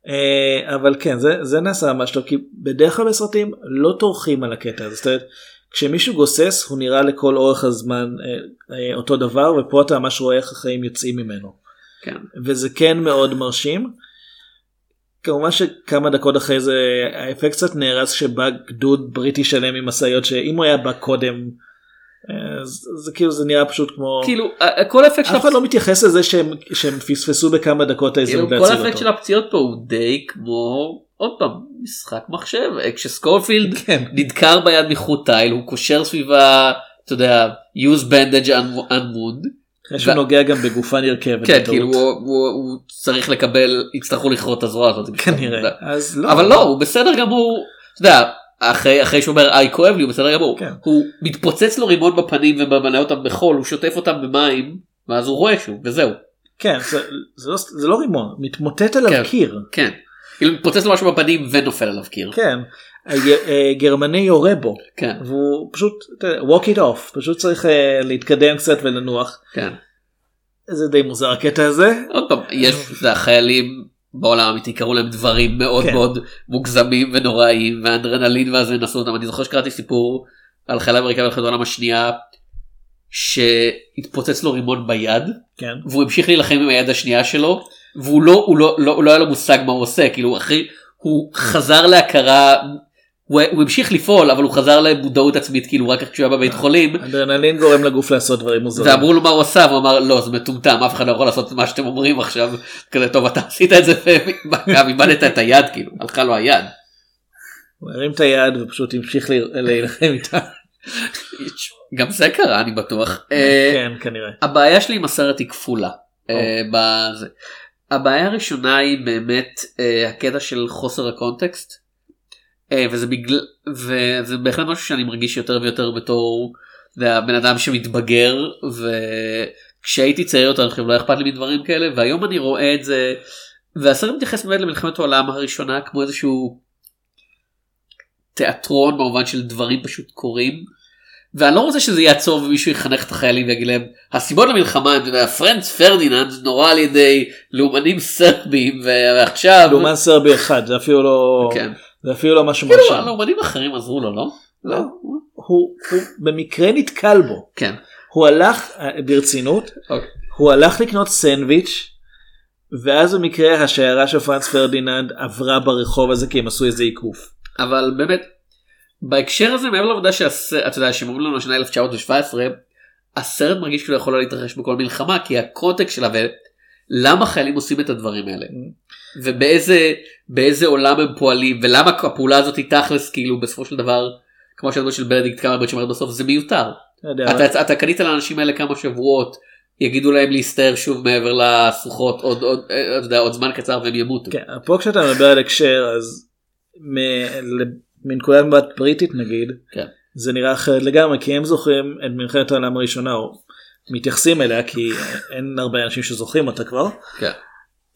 אה, אבל כן זה זה נעשה ממש טוב כי בדרך כלל בסרטים לא טורחים על הקטע הזה זאת אומרת כשמישהו גוסס הוא נראה לכל אורך הזמן אה, אה, אותו דבר ופה אתה ממש רואה איך החיים יוצאים ממנו. כן. וזה כן מאוד מרשים. כמובן שכמה דקות אחרי זה האפקט קצת נהרס שבא גדוד בריטי שלם עם משאיות שאם הוא היה בא קודם אה, זה כאילו זה נראה פשוט כמו כאילו כל האפקט של אף אחד לא מתייחס לזה שהם שהם פספסו בכמה דקות כאילו, ההזדמנות כל להציל האפקט של. הפציעות פה הוא די כמו עוד פעם משחק מחשב אה, כשסקופילד כן. נדקר ביד מחוט תיל הוא קושר סביבה אתה יודע use bandage un- unwound אחרי שהוא נוגע גם בגופה נרכבת. כן. כאילו הוא, צריך לקבל יצטרכו לכרות את הזרוע הזאת כנראה. לא. אבל לא הוא בסדר גמור אתה יודע אחרי אחרי שהוא אומר איי כואב לי הוא בסדר גמור כן. הוא מתפוצץ לו רימון בפנים וממלא אותם בחול הוא שוטף אותם במים ואז הוא רואה שוב וזהו כן, זה, זה, לא, זה לא רימון, מתמוטט עליו כן. קיר. כן כאילו מתפוצץ לו משהו בפנים ונופל עליו קיר כן. אה, גרמני יורה בו. כן והוא פשוט, walk it off, פשוט צריך אה, להתקדם קצת ולנוח. כן זה די מוזר הקטע הזה. עוד פעם יש זה החיילים בעולם האמיתי קראו להם דברים מאוד כן. מאוד מוגזמים ונוראיים והאדרנלין ואז נסו אותם אני זוכר שקראתי סיפור על חיל האמריקאי במלחמת העולם השנייה שהתפוצץ לו רימון ביד כן. והוא המשיך להילחם עם היד השנייה שלו והוא לא לא לא, לא היה לו מושג מה הוא עושה כאילו אחרי הוא חזר להכרה הוא, הוא המשיך לפעול אבל הוא חזר למודעות עצמית כאילו רק כשהוא היה בבית חולים אדרנלין גורם לגוף לעשות דברים מוזרים. ואמרו לו מה הוא עשה והוא אמר לא זה מטומטם אף אחד לא יכול לעשות מה שאתם אומרים עכשיו כזה טוב אתה עשית את זה וגם איבדת את היד כאילו הלכה לו היד. הוא הרים את היד ופשוט המשיך להילחם איתה. גם זה קרה אני בטוח. אה, כן, כנראה. הבעיה שלי עם הסרט היא כפולה. אה. הבעיה הראשונה היא באמת אה, הקטע של חוסר הקונטקסט. אה, וזה בגלל וזה בהחלט משהו שאני מרגיש יותר ויותר בתור אתה יודע, בן אדם שמתבגר וכשהייתי צעיר יותר אני חושב לא היה אכפת לי מדברים כאלה והיום אני רואה את זה והסרט מתייחס באמת למלחמת העולם הראשונה כמו איזשהו תיאטרון במובן של דברים פשוט קורים. ואני לא רוצה שזה יעצור ומישהו יחנך את החיילים ויגיד להם הסיבות למלחמה הם פרנץ פרדיננד נורה על ידי לאומנים סרבים ועכשיו לאומן סרבי אחד, זה אפילו לא... כן. זה אפילו לא משהו כאילו מרשים. לאומנים אחרים עזרו לו לא? לא. הוא הוא במקרה נתקל בו. כן. הוא הלך, אה, ברצינות, אוקיי. הוא הלך לקנות סנדוויץ' ואז במקרה השיירה של פרנץ פרדיננד עברה ברחוב הזה כי הם עשו איזה עיקוף. אבל באמת בהקשר הזה מעבר לעובדה שאתה יודע שהם אומרים לנו שנה 1917 הסרט מרגיש כאילו יכול לא להתרחש בכל מלחמה כי הקונטקסט שלה ולמה חיילים עושים את הדברים האלה ובאיזה באיזה עולם הם פועלים ולמה הפעולה הזאת היא תכלס כאילו בסופו של דבר כמו שהדמות של בנדיקט קמברבץ' אומרת בסוף זה מיותר. אתה יודע, אתה, אתה קנית לאנשים האלה כמה שבועות יגידו להם להסתער שוב מעבר לשרוחות עוד עוד אה, אתה יודע, עוד זמן קצר והם ימותו. כן, פה כשאתה מדבר על הקשר אז מנקודת מבט בריטית נגיד כן. זה נראה אחרת לגמרי כי הם זוכרים את מלחמת העולם הראשונה או מתייחסים אליה כי אין הרבה אנשים שזוכרים אותה כבר. כן.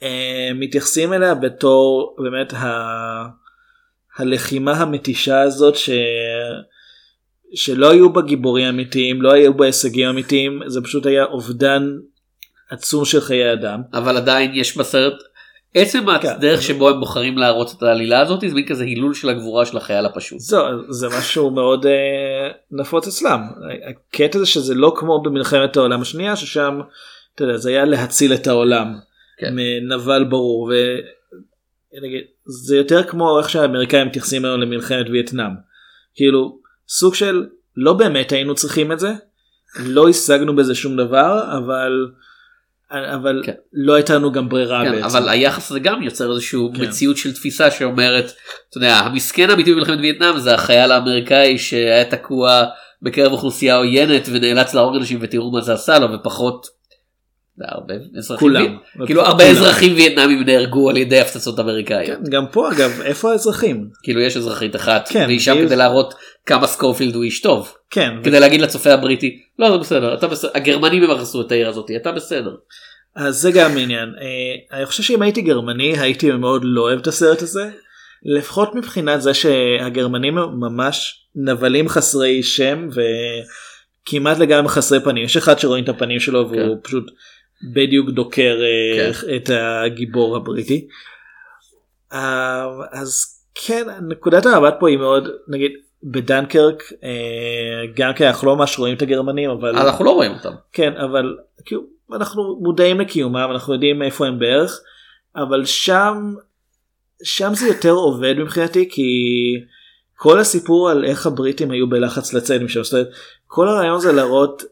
אה, מתייחסים אליה בתור באמת ה... הלחימה המתישה הזאת ש... שלא היו בה גיבורים אמיתיים לא היו בה הישגים אמיתיים זה פשוט היה אובדן עצום של חיי אדם. אבל עדיין יש בסרט עצם כן. הדרך שבו הם בוחרים להראות את העלילה הזאת זה מין כזה הילול של הגבורה של החייל הפשוט. זה משהו מאוד אה, נפוץ אצלם. הקטע זה שזה לא כמו במלחמת העולם השנייה ששם אתה יודע, זה היה להציל את העולם. כן. מנבל ברור. ונגיד, זה יותר כמו איך שהאמריקאים מתייחסים היום למלחמת וייטנאם. כאילו סוג של לא באמת היינו צריכים את זה. לא השגנו בזה שום דבר אבל אבל כן. לא הייתה לנו גם ברירה כן, בעצם. אבל היחס הזה גם יוצר איזשהו כן. מציאות של תפיסה שאומרת אתה יודע המסכן האמיתי במלחמת וייטנאם זה החייל האמריקאי שהיה תקוע בקרב אוכלוסייה עוינת ונאלץ להרוג אנשים ותראו מה זה עשה לו ופחות. זה הרבה אזרחים כולם. וייט- כאילו הרבה כולם. אזרחים וייטנאמים נהרגו על ידי הפצצות אמריקאיות. כן, גם פה אגב איפה האזרחים? כאילו יש אזרחית אחת כן, והיא שם כדי להראות כמה סקופילד הוא איש טוב. כן. כדי להגיד לצופה הבריטי לא זה בסדר אתה בסדר הגרמנים הם הרסו את העיר הזאת אתה בסדר. אז זה גם עניין. אה, אני חושב שאם הייתי גרמני הייתי מאוד לא אוהב את הסרט הזה. לפחות מבחינת זה שהגרמנים ממש נבלים חסרי שם וכמעט לגמרי חסרי פנים. יש אחד שרואים את הפנים שלו והוא פשוט בדיוק דוקר אה, כן. את הגיבור הבריטי. אה, אז כן נקודת המבט פה היא מאוד נגיד בדנקרק אה, גם כי אנחנו לא ממש רואים את הגרמנים אבל אנחנו לא רואים אותם. כן אבל כאילו אנחנו מודעים לקיומם אנחנו יודעים איפה הם בערך אבל שם שם זה יותר עובד מבחינתי כי כל הסיפור על איך הבריטים היו בלחץ לצאת משם זאת אומרת, כל הרעיון זה להראות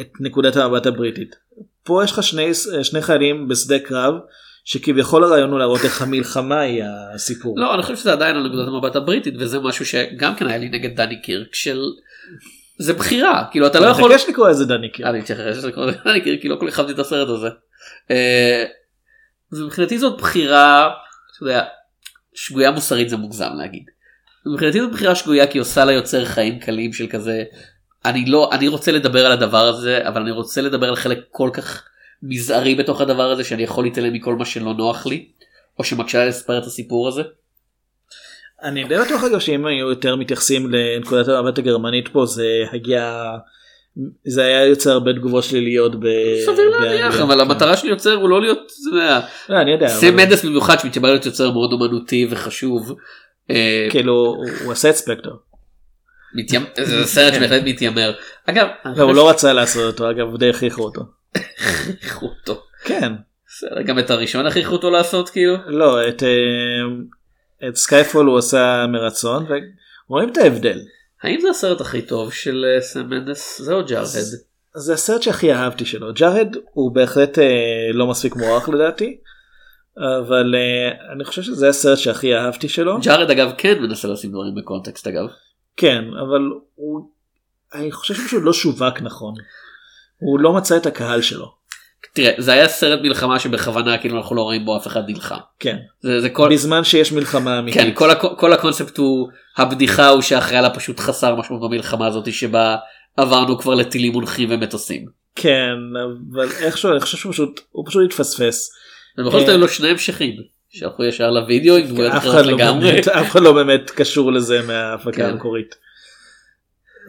את נקודת המבט הבריטית. פה יש לך שני, שני חיילים בשדה קרב שכביכול הרעיון הוא להראות איך המלחמה היא הסיפור. לא אני חושב שזה עדיין על נקודת המבט הבריטית וזה משהו שגם כן היה לי נגד דני קירק של זה בחירה כאילו אתה לא יכול אני מבקש לקרוא לזה דני קיר. אני אתייחס לקרוא לזה דני קירק כי לא כל כך אהבתי את הסרט הזה. אה, ומבחינתי זאת בחירה אתה יודע, שגויה מוסרית זה מוגזם להגיד. מבחינתי זאת בחירה שגויה כי עושה ליוצר חיים קלים של כזה אני לא אני רוצה לדבר על הדבר הזה אבל אני רוצה לדבר על חלק כל כך מזערי בתוך הדבר הזה שאני יכול להתעלם מכל מה שלא נוח לי או שמקשה לספר את הסיפור הזה. אני די בטוח אגב שאם היו יותר מתייחסים לנקודת המבט הגרמנית פה זה הגיע זה היה יוצר הרבה תגובות שליליות. ב... סביר. להניח אבל כן. המטרה של יוצר הוא לא להיות זה יודע, לא, אני יודע. סם אבל- מנדס במיוחד שמתיימר להיות יוצר מאוד אומנותי וחשוב. אה, כאילו הוא- עשה את ספקטר. מתיימ- זה סרט שבהחלט מתיימר. אגב, לא, הוא לא רצה לעשות אותו אגב די הכריחו אותו. שהכריחו אותו. כן. בסדר, גם את הראשון הכריחו אותו לעשות כאילו. לא את אה, את סקייפול הוא עשה מרצון ורואים את ההבדל. האם זה הסרט הכי טוב של אה, סם מנדס? זה או ג'ארהד? זה הסרט שהכי אהבתי שלו. ג'ארהד הוא בהחלט אה, לא מספיק מוערך לדעתי. אבל אה, אני חושב שזה הסרט שהכי אהבתי שלו. ג'ארד אגב כן מנסה לשים דברים בקונטקסט אגב. כן אבל הוא אני חושב שפשוט לא שווק נכון. הוא לא מצא את הקהל שלו. תראה זה היה סרט מלחמה שבכוונה כאילו אנחנו לא רואים בו אף אחד נלחם. כן. זה זה כל בזמן שיש מלחמה אמיתית. כן כל הקו- כל הקונספט הוא הבדיחה הוא שאחרי לה פשוט חסר משמעות במלחמה הזאת שבה עברנו כבר לטילים מונחים ומטוסים. כן אבל איכשהו אני חושב שהוא פשוט הוא פשוט התפספס. ובכל זאת אה, היו לו שני המשכים שהלכו ישר לוידאו עם דמויות אחרות לגמרי. אף אחד לא באמת קשור לזה מההפקה כן. המקורית.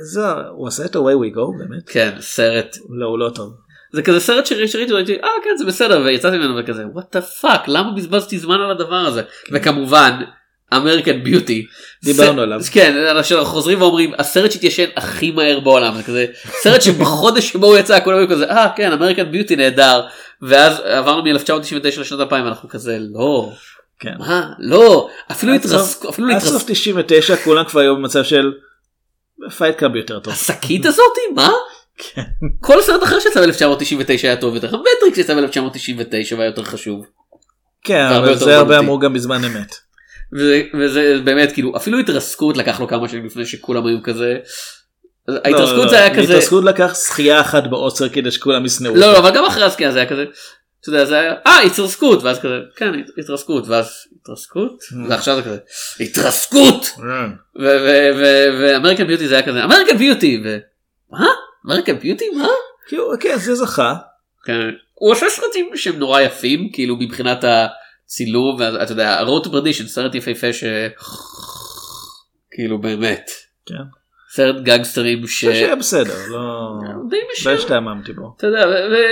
זה הוא עשה את ה-way we go באמת? כן סרט לא הוא לא טוב. זה כזה סרט שראיתי ראיתי אה כן זה בסדר ויצאתי ממנו וכזה what the fuck למה בזבזתי זמן על הדבר הזה וכמובן אמריקן ביוטי דיברנו עליו. כן אנשים חוזרים ואומרים הסרט שהתיישן הכי מהר בעולם זה כזה סרט שבחודש שבו הוא יצא כולם היו כזה אה כן אמריקן ביוטי נהדר ואז עברנו מ-1999 לשנת 2000 אנחנו כזה לא כן. מה לא אפילו התרסקו אפילו עד סוף התרסקו 99 כולם כבר היו במצב של Fight Club יותר טוב. השקית הזאתי מה? כן. כל סרט אחר שיצא ב-1999 היה טוב יותר מטריקס יצא ב-1999 והיה יותר חשוב. כן אבל זה הרבה. אמרו גם בזמן אמת. וזה, וזה באמת כאילו אפילו התרסקות לקח לו כמה שנים לפני שכולם היו כזה. ההתרסקות לא, לא, זה היה כזה. ההתרסקות לקח זכייה אחת באוסקר כדי שכולם ישנאו. לא לא. אבל גם אחרי הזכייה זה היה כזה. אתה יודע זה היה אה התרסקות ואז כזה כן התרסקות ואז התרסקות. ועכשיו זה כזה התרסקות אה. ואמריקן ביוטי זה היה כזה אמריקן ביוטי ומה אמריקן ביוטי מה? כאילו, כן זה זכה. כן. הוא עושה סרטים שהם נורא יפים כאילו מבחינת הצילום ואתה יודע Road to Perdition סרט יפהפה ש... כאילו באמת כן. סרט גנגסטרים ש... זה שהיה בסדר לא די לא משם. השתעממתי בו. אתה יודע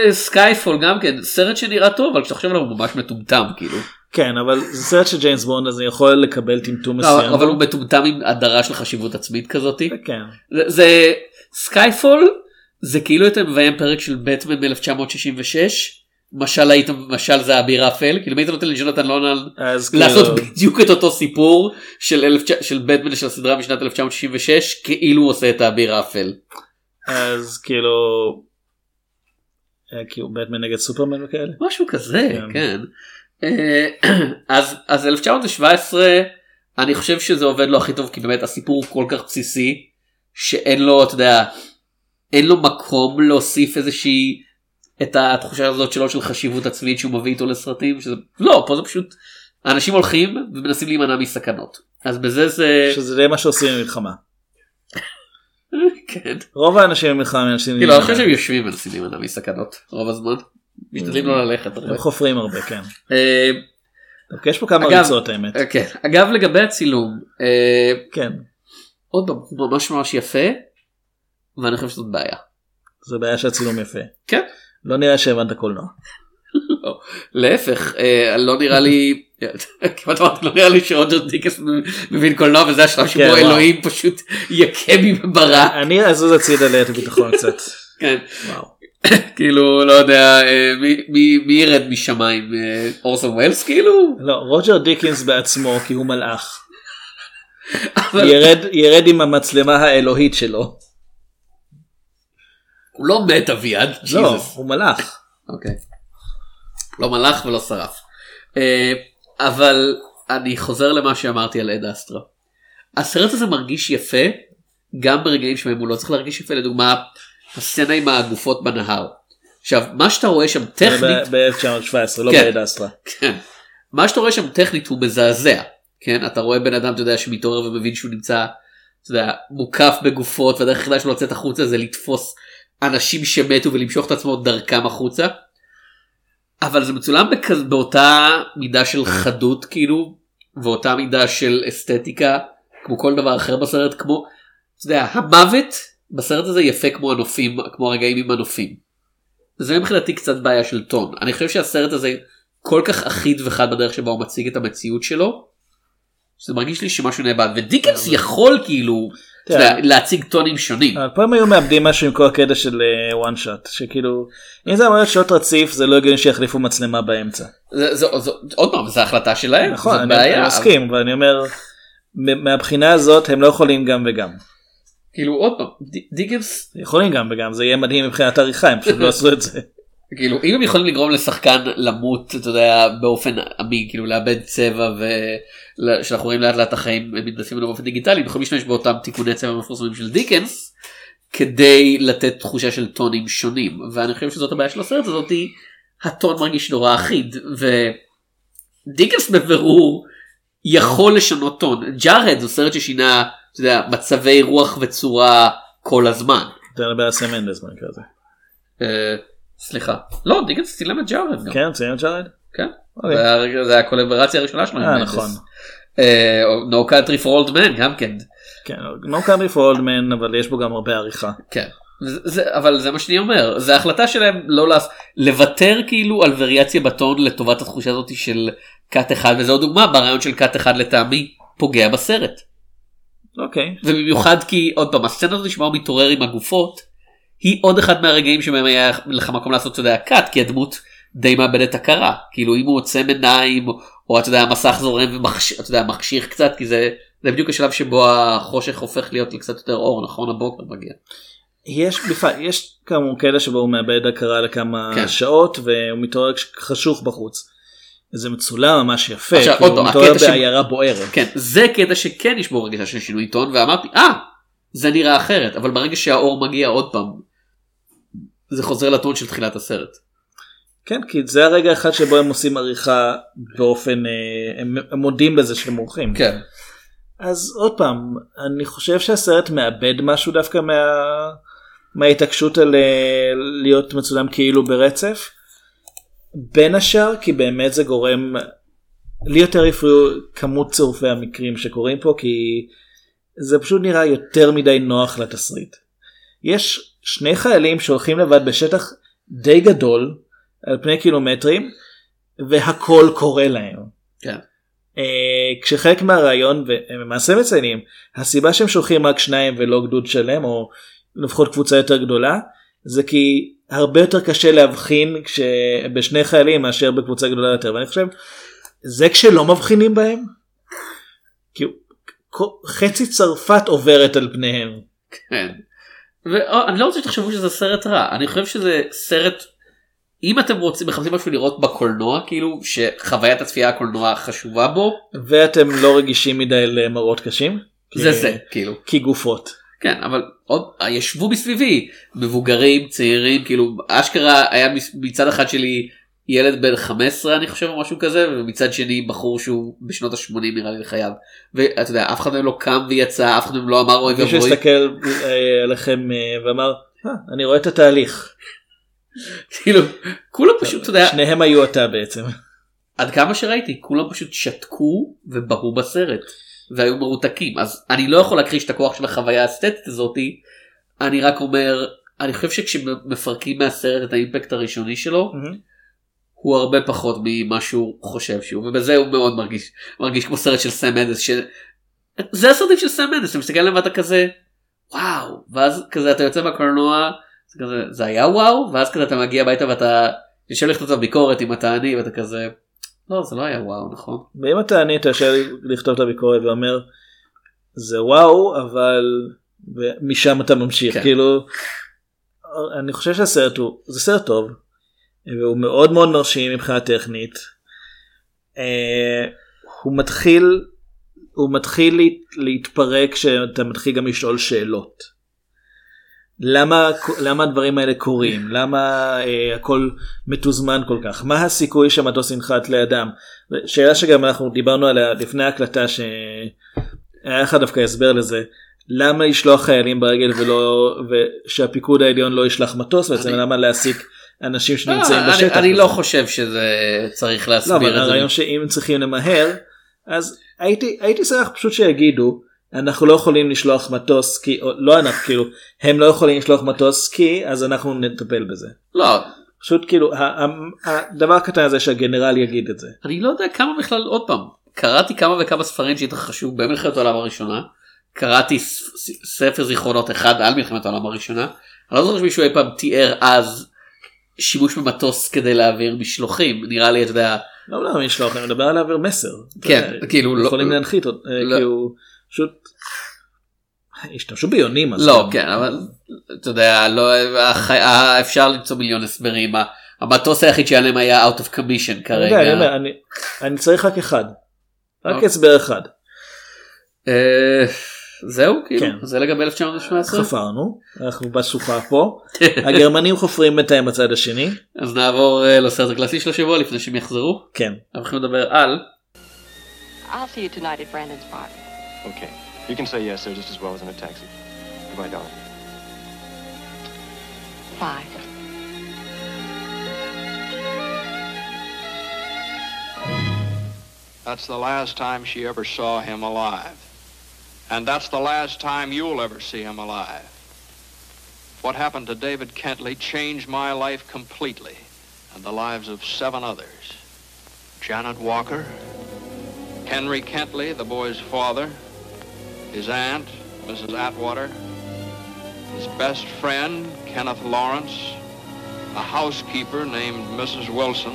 וסקייפול גם כן סרט שנראה טוב אבל כשאתה חושב עליו הוא ממש מטומטם כאילו. כן אבל זה סרט של ג'יימס בונד אז אני יכול לקבל טמטום לא, מסוים. אבל הוא מטומטם עם הדרה של חשיבות עצמית כזאתי. כן. זה- זה סקייפול זה כאילו אתה מביים פרק של בטמן מ-1966 משל היית משל זה אביר אפל כאילו אם היית נותן לג'ונתן נולאן אז כאילו לעשות בדיוק את אותו סיפור של, אלף, של בטמן של הסדרה משנת 1966 כאילו הוא עושה את האביר האפל. אז כאילו אה, כאילו בטמן נגד סופרמן וכאלה. משהו כזה כן. כן. אה, אז אז 1917 אני חושב שזה עובד לו הכי טוב כי באמת הסיפור הוא כל כך בסיסי שאין לו אתה יודע אין לו מקום להוסיף איזושהי את התחושה הזאת שלו של חשיבות עצמית שהוא מביא איתו לסרטים שזה לא פה זה פשוט אנשים הולכים ומנסים להימנע מסכנות אז בזה זה שזה מה שעושים במלחמה. כן. רוב האנשים במלחמה מנסים כאילו אני להימנע. חושב שהם יושבים ומנסים להימנע מסכנות רוב הזמן. משתדלים לא ללכת. הם חופרים הרבה כן. אה, דווקא יש פה כמה ריצות האמת. אה, כן. אגב לגבי הצילום אה, כן. עוד פעם הוא ממש ממש יפה ואני חושב שזאת בעיה. זה בעיה שהצילום יפה. כן. לא נראה שהבנת קולנוע. להפך אה, לא נראה לי כמעט אמרתי לא נראה לי שרוג'ר דיקינס מבין קולנוע וזה השלב שבו כן. אלוהים פשוט יכה בי בברק. אני אזוז הצידה ליתר ביטחון קצת. כן. כאילו לא יודע אה, מי- ירד משמיים אה, אורסון וולס כאילו לא רוג'ר דיקינס בעצמו כי הוא מלאך. ירד ירד עם המצלמה האלוהית שלו. הוא לא מת אביעד. לא. הוא מלאך. אוקיי. לא מלאך ולא שרף. אה, אבל אני חוזר למה שאמרתי על אד אסטרה. הסרט הזה מרגיש יפה גם ברגעים שבהם הוא לא צריך להרגיש יפה לדוגמה הסצנה עם הגופות בנהר. עכשיו מה שאתה רואה שם טכנית ב-1917 לא כן. בעד אסטרה. כן. מה שאתה רואה שם טכנית הוא מזעזע. כן אתה רואה בן אדם אתה יודע שמתעורר ומבין שהוא נמצא אתה יודע, מוקף בגופות והדרך היחידה שלו לצאת החוצה זה לתפוס אנשים שמתו ולמשוך את עצמו דרכם החוצה. אבל זה מצולם בכז... באותה מידה של חדות כאילו ואותה מידה של אסתטיקה כמו כל דבר אחר בסרט כמו אתה יודע, המוות בסרט הזה יפה כמו הנופים כמו הרגעים עם הנופים. זה מבחינתי קצת בעיה של טון אני חושב שהסרט הזה כל כך אחיד וחד בדרך שבה הוא מציג את המציאות שלו. שזה מרגיש לי שמשהו נאבד ודיקנס יכול כאילו יודע, להציג טונים שונים. אבל פה הם היו מאבדים משהו עם כל הקטע של וואן שוט שכאילו אם זה אמור להיות שוט רציף זה לא הגיוני שיחליפו מצלמה באמצע. זה, זה, זה, עוד פעם זו החלטה שלהם נכון אני בעיה. אני מסכים אבל אני אומר מהבחינה הזאת הם לא יכולים גם וגם. כאילו עוד פעם ד- דיקנס יכולים גם וגם זה יהיה מדהים מבחינת עריכה הם פשוט לא עשו את זה. כאילו אם הם יכולים לגרום לשחקן למות אתה יודע באופן אמין כאילו לאבד צבע ושאנחנו רואים לאט לאט החיים הם מתנסים לנו באופן דיגיטלי הם יכולים להשתמש באותם תיקוני צבע מפורסמים של דיקנס כדי לתת תחושה של טונים שונים ואני חושב שזאת הבעיה של הסרט הזאתי הטון מרגיש נורא אחיד ודיקנס בבירור יכול לשנות טון ג'ארד זה סרט ששינה אתה יודע, מצבי רוח וצורה כל הזמן. אתה מדבר על סם מנדס במקרה הזה. סליחה לא דיקנס צילם את ג'ארד גם. כן ציין ג'ארד? כן. זה היה- הקולברציה הראשונה שלנו. אה. נכון. אה, No Country for Old Men גם כן. כן, no country for old men אבל יש בו גם הרבה עריכה. כן. זה, אבל זה מה שאני אומר זה החלטה שלהם לא לעש... לוותר כאילו על וריאציה בטון לטובת התחושה הזאת של קאט אחד וזו דוגמה ברעיון של קאט אחד לטעמי פוגע בסרט. אוקיי. ובמיוחד כי עוד פעם הסצנה הזאת שבה הוא מתעורר עם הגופות היא עוד אחד מהרגעים שבהם היה לך מקום לעשות אתה יודע קאט כי הדמות די מאבדת הכרה כאילו אם הוא עוצם עיניים או אתה יודע המסך זורם ומחשיך קצת כי זה זה בדיוק השלב שבו החושך הופך להיות לקצת יותר אור נכון הבוקר מגיע. יש יש כאמור כאלה שבו הוא מאבד הכרה לכמה כן. שעות והוא מתעורר כשחשוך בחוץ. זה מצולם ממש יפה, עכשיו, כאילו עוד הוא מתעורר הקטע ש- בעיירה בוערת. כן זה קטע שכן יש בו רגישה של שינוי טון ואמרתי אה זה נראה אחרת אבל ברגע שהאור מגיע עוד פעם זה חוזר לטון של תחילת הסרט. כן, כי זה הרגע אחד שבו הם עושים עריכה באופן, אה, הם, הם מודים בזה שהם עורכים. כן. אז עוד פעם, אני חושב שהסרט מאבד משהו דווקא מה... מההתעקשות על אה, להיות מצולם כאילו ברצף. בין השאר כי באמת זה גורם, לי יותר הפריעו כמות צירופי המקרים שקורים פה כי זה פשוט נראה יותר מדי נוח לתסריט. יש שני חיילים שהולכים לבד בשטח די גדול על פני קילומטרים והכל קורה להם. כן. Uh, כשחלק מהרעיון והם למעשה מציינים הסיבה שהם שולחים רק שניים ולא גדוד שלם או לפחות קבוצה יותר גדולה זה כי הרבה יותר קשה להבחין. בשני חיילים מאשר בקבוצה גדולה יותר ואני חושב זה כשלא מבחינים בהם. כי חצי צרפת עוברת על פניהם. כן. ואני לא רוצה שתחשבו שזה סרט רע אני חושב שזה סרט אם אתם רוצים מחפשים משהו לראות בקולנוע כאילו שחוויית הצפייה הקולנוע חשובה בו ואתם לא רגישים מדי למראות קשים. זה כי- זה כאילו כי גופות. כן אבל עוד ישבו מסביבי מבוגרים צעירים כאילו אשכרה היה מצד אחד שלי ילד בן 15 אני חושב או משהו כזה ומצד שני בחור שהוא בשנות ה-80 נראה לי לחייו ואתה יודע אף אחד מהם לא קם ויצא אף אחד מהם לא אמר אוי מישהו ואבוי הסתכל אה, עליכם אה, ואמר "אה, אני רואה את התהליך. כאילו כולם פשוט אתה יודע שניהם היו אתה בעצם. עד כמה שראיתי כולם פשוט שתקו ובהו בסרט והיו מרותקים אז אני לא יכול להכחיש את הכוח של החוויה האסתטית הזאתי אני רק אומר אני חושב שכשמפרקים מהסרט את האימפקט הראשוני שלו הוא הרבה פחות ממה שהוא חושב שהוא ובזה הוא מאוד מרגיש מרגיש כמו סרט של סם מנדס ש... זה הסרטים של סם מנדס אתה מסתכל עליהם ואתה כזה וואו ואז כזה אתה יוצא מהקולנוע זה כזה זה היה וואו ואז כזה אתה מגיע הביתה ואתה יושב לכתוב את הביקורת עם התעני ואתה כזה לא זה לא היה וואו נכון ואם אתה אני אתה יושב לכתוב את הביקורת ואומר זה וואו אבל משם אתה ממשיך כן. כאילו אני חושב שהסרט הוא זה סרט טוב והוא מאוד מאוד מרשים מבחינה טכנית. אה, הוא מתחיל הוא מתחיל להת- להתפרק כשאתה מתחיל גם לשאול שאלות. למה למה הדברים האלה קורים? למה אה, הכל מתוזמן כל כך? מה הסיכוי שהמטוס ינחת לידם? שאלה שגם אנחנו דיברנו עליה לפני ההקלטה שהיה לך דווקא הסבר לזה. למה לשלוח חיילים ברגל ולא ושהפיקוד העליון לא ישלח מטוס? בעצם למה להעסיק אנשים שנמצאים אה, אני- בשטח. אני וזה. לא חושב שזה צריך לא, להסביר אבל את זה. הרעיון שאם צריכים למהר אז הייתי הייתי שמח פשוט שיגידו אנחנו לא יכולים לשלוח מטוס כי או, לא אנחנו כאילו הם לא יכולים לשלוח מטוס כי אז אנחנו נטפל בזה. לא, פשוט כאילו הדבר הקטן הזה שהגנרל יגיד את זה. אני לא יודע כמה בכלל עוד פעם קראתי כמה וכמה ספרים שהתרחשו במלחמת העולם הראשונה קראתי ספר זיכרונות אחד על מלחמת העולם הראשונה אני לא זוכר שמישהו אי פעם תיאר אז שימוש במטוס כדי להעביר משלוחים נראה לי אתה יודע לא לא לשלוח אני מדבר על להעביר מסר. כן, כאילו, לא- יכולים להנחית. כאילו פשוט. השתמשו ביונים אז לא. כן אבל אתה יודע לא אפשר למצוא מיליון הסברים המטוס היחיד שהיה להם היה out of commission כרגע. אני- צריך רק אחד. רק אוקיי. הסבר אחד. אה, זהו כאילו כן. זה לגבי 1917 חפרנו אנחנו בשוחה פה הגרמנים חופרים בינתיים בצד השני אז נעבור אה, לסרט הקלאסי של השבוע לפני שהם יחזרו כן אנחנו הולכים לדבר על I'll see you tonight at Brandon's party. Okay. You can say yes, sir, just as well as in a taxi. Goodbye, darling. Bye. That's the last time she ever saw him alive. And that's the last time you'll ever see him alive. What happened to David Kentley changed my life completely and the lives of seven others. Janet Walker, Henry Kentley, the boy's father, his aunt, Mrs. Atwater, his best friend, Kenneth Lawrence, a housekeeper named Mrs. Wilson,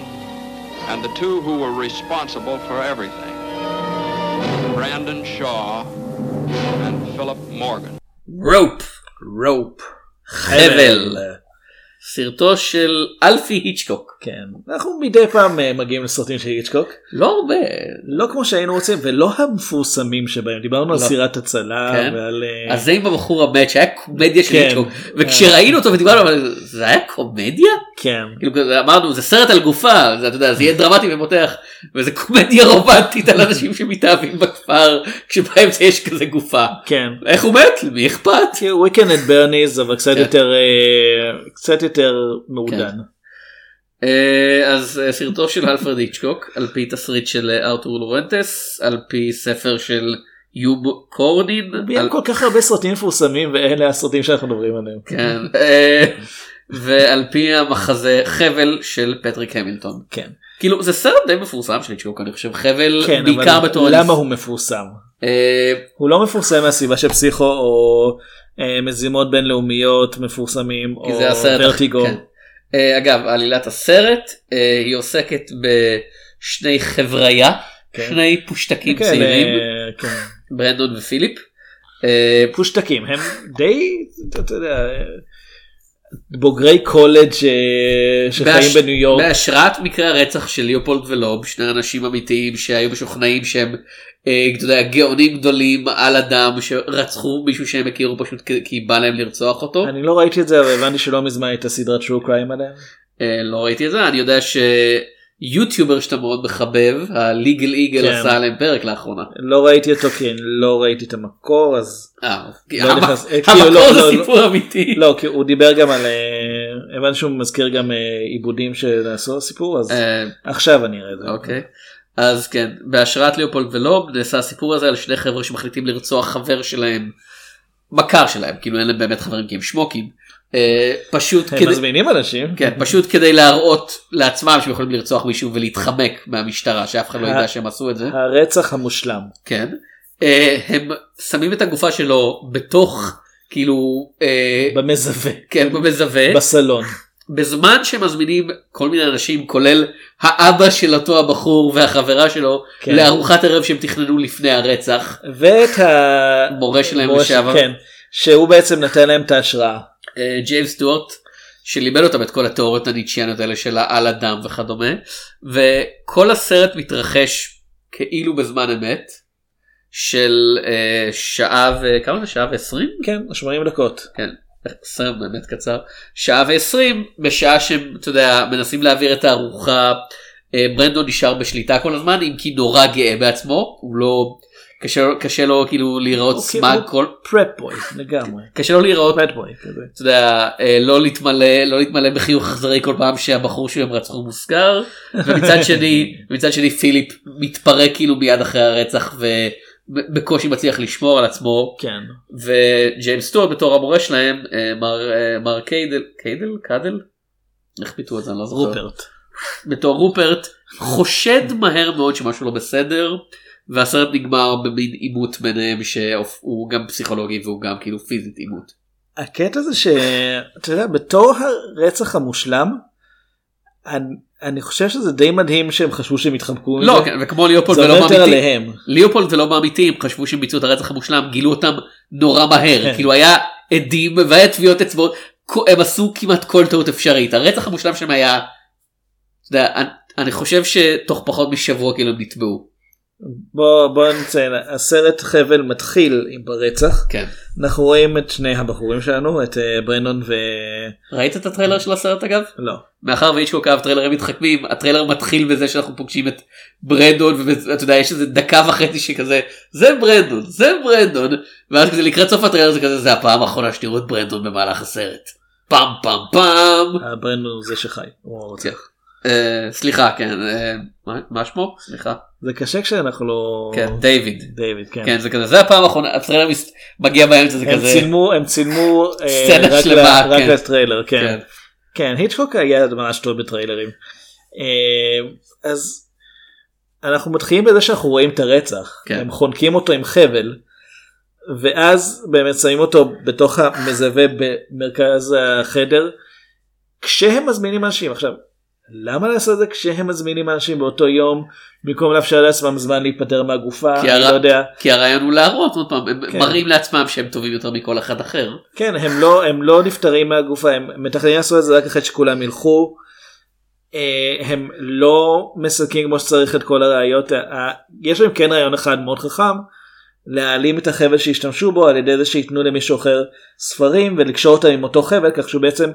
and the two who were responsible for everything Brandon Shaw and Philip Morgan. רופ רופ חבל. סרטו של אלפי היצ'קוק כן. אנחנו מדי פעם אה, מגיעים לסרטים של היצ'קוק. לא הרבה. לא כמו שהיינו רוצים ולא המפורסמים שבהם. דיברנו על לא. סירת הצלה כן. ועל אה, אז זה עם הבחור המת שהיה קומדיה של כן. היצ'קוק. וכשראינו אותו ודיברנו אבל זה היה קומדיה? כן. כאילו אמרנו זה סרט על גופה זה אתה יודע זה יהיה דרמטי ומותח וזה קומדיה רומנטית על אנשים שמתאהבים בכפר כשבאמצע יש כזה גופה. כן. איך הוא מת? למי אכפת? כאילו weekend at Bernie's אבל קצת כן. יותר אה, קצת יותר מעודן אה, אז אה, סרטו של אלפרד היצ'קוק על פי תסריט של אה, ארתור לורנטס על פי ספר של יוב קורנין ביים על- כל כך הרבה סרטים מפורסמים ואלה הסרטים שאנחנו מדברים עליהם? כן אה, ועל פי המחזה חבל של פטריק המילטון. כן. כאילו זה סרט די מפורסם של היצ'קוק אני חושב. חבל כן בעיקר אבל בתור למה הוא מפורסם? אה, הוא לא מפורסם מהסיבה של פסיכו או אה, מזימות בינלאומיות מפורסמים או ורטיגו. כן. אה, אגב עלילת הסרט אה, היא עוסקת בשני חבריה כן. שני פושטקים כן, צעירים אה, כן. ברנדון ופיליפ. פושטקים הם די אתה- יודע בוגרי קולג' שחיים בניו יורק. בהשראת מקרה הרצח של ליאופולד ולוב שני אנשים אמיתיים שהיו משוכנעים שהם אתה יודע, גאונים גדולים על אדם שרצחו מישהו שהם הכירו פשוט כי- בא להם לרצוח אותו. אני לא ראיתי את זה אבל הבנתי שלא מזמן הייתה סדרת שואו קריים עליהם. אה, לא ראיתי את זה אני יודע שיוטיובר שאתה מאוד מחבב הליגל איגל כן. עשה עליהם פרק לאחרונה. לא ראיתי אותו כי אני לא ראיתי את המקור אז אה, לא אה, כאילו, המקור לא, זה לא, סיפור אמיתי. לא כי הוא דיבר גם על אה, הבנתי שהוא מזכיר גם אה, עיבודים שנעשו הסיפור אז אה, עכשיו אני אראה את זה. אז כן, בהשראת ליאופולד ולוב נעשה הסיפור הזה על שני חבר'ה שמחליטים לרצוח חבר שלהם, מכר שלהם, כאילו אין להם באמת חברים כי הם שמוקים. אה, פשוט הם כדי, מזמינים אנשים. כן, פשוט כדי להראות לעצמם שהם יכולים לרצוח מישהו ולהתחמק מהמשטרה, שאף אחד לא ידע שהם עשו את זה. הרצח המושלם. כן. אה, הם שמים את הגופה שלו בתוך, כאילו, אה, במזווה. כן, במזווה. בסלון. בזמן שמזמינים כל מיני אנשים כולל האבא של אותו הבחור והחברה שלו כן. לארוחת ערב שהם תכננו לפני הרצח ואת מורה שלהם המורה לשעבר כן, שהוא בעצם נתן להם את ההשראה. אה, ג'יימס סטוארט שלימד אותם את כל התיאוריות הניטשיאניות האלה של על אדם וכדומה וכל הסרט מתרחש כאילו בזמן אמת של אה, שעה וכמה זה שעה ועשרים? כן 80 דקות. כן. סרט באמת קצר שעה ועשרים בשעה שהם אתה יודע מנסים להעביר את הארוחה אה, ברנדון נשאר בשליטה כל הזמן אם כי נורא גאה בעצמו הוא לא קשה, קשה לו כאילו להיראות smug כל prep boy לגמרי. קשה לו להיראות prep boy כזה. אתה יודע, אה, לא להתמלא לא להתמלא בחיוך אכזרי כל פעם שהבחור שהם רצחו מוזכר ומצד שני מצד שני פיליפ מתפרק כאילו מיד אחרי הרצח ובקושי מצליח לשמור על עצמו כן. וג'יימס סטוארט בתור המורה שלהם אה, מר, אה, מר קיידל קיידל קאדל איך ביטאו את זה אני לא זוכר רופרט. בתור רופרט חושד מהר מאוד שמשהו לא בסדר והסרט נגמר במין עימות ביניהם שהוא גם פסיכולוגי והוא גם כאילו פיזית עימות. הקטע זה שאתה יודע בתור הרצח המושלם אני, חושב שזה די מדהים שהם חשבו שהם התחמקו מזה. לא כן, וכמו ליאופולד זה ולא עליהם. ליאופולד ולא הם חשבו שהם ביצעו את הרצח המושלם גילו אותם נורא מהר כן. כאילו היה עדים והיה טביעות אצבעות הם עשו כמעט כל טעות אפשרית הרצח המושלם שלהם היה. אני, אני חושב שתוך פחות משבוע כאילו הם נתבעו. בוא בוא נציין הסרט חבל מתחיל עם ברצח כן. אנחנו רואים את שני הבחורים שלנו את אה, ברנון ו... ראית את הטריילר של הסרט אגב? לא. מאחר והיצ'קוק אהב טריילרים מתחכמים הטריילר מתחיל בזה שאנחנו פוגשים את ברנדון ואתה יודע יש איזה דקה וחצי שכזה זה ברנדון זה ברנדון ואז כזה לקראת סוף הטריילר זה כזה זה הפעם האחרונה שתראו את ברנדון במהלך הסרט. פעם פעם פעם. אה, ברנדון הוא זה שחי. הוא הרוצח. אה, סליחה כן אה, מה- שמו? סליחה. זה קשה כשאנחנו לא... כן דיוויד. דיוויד כן. כן זה כזה זה הפעם האחרונה הטריילר מס- מגיע באמצע זה הם כזה. צילמו הם צילמו אה, סצנה רק שלמה, ל- רק כן. לטריילר כן. כן. כן היצ'קוק היה ממש טוב בטריילרים. אז אנחנו מתחילים בזה שאנחנו רואים את הרצח כן. הם חונקים אותו עם חבל ואז באמת שמים אותו בתוך המזווה במרכז החדר כשהם מזמינים אנשים עכשיו למה לעשות את זה כשהם מזמינים אנשים באותו יום במקום לאפשר לעצמם זמן להיפטר מהגופה כי אני הר- לא יודע כי הרעיון הוא להראות עוד פעם הם כן. מראים לעצמם שהם טובים יותר מכל אחד אחר. כן הם לא הם לא נפטרים מהגופה הם מתכננים לעשות את זה רק אחרי שכולם ילכו. אה, הם לא מסלקים כמו שצריך את כל הראיות ה- יש להם כן רעיון אחד מאוד חכם להעלים את החבל שהשתמשו בו על ידי זה שייתנו למישהו אחר ספרים ולקשור אותם עם אותו חבל כך שהוא בעצם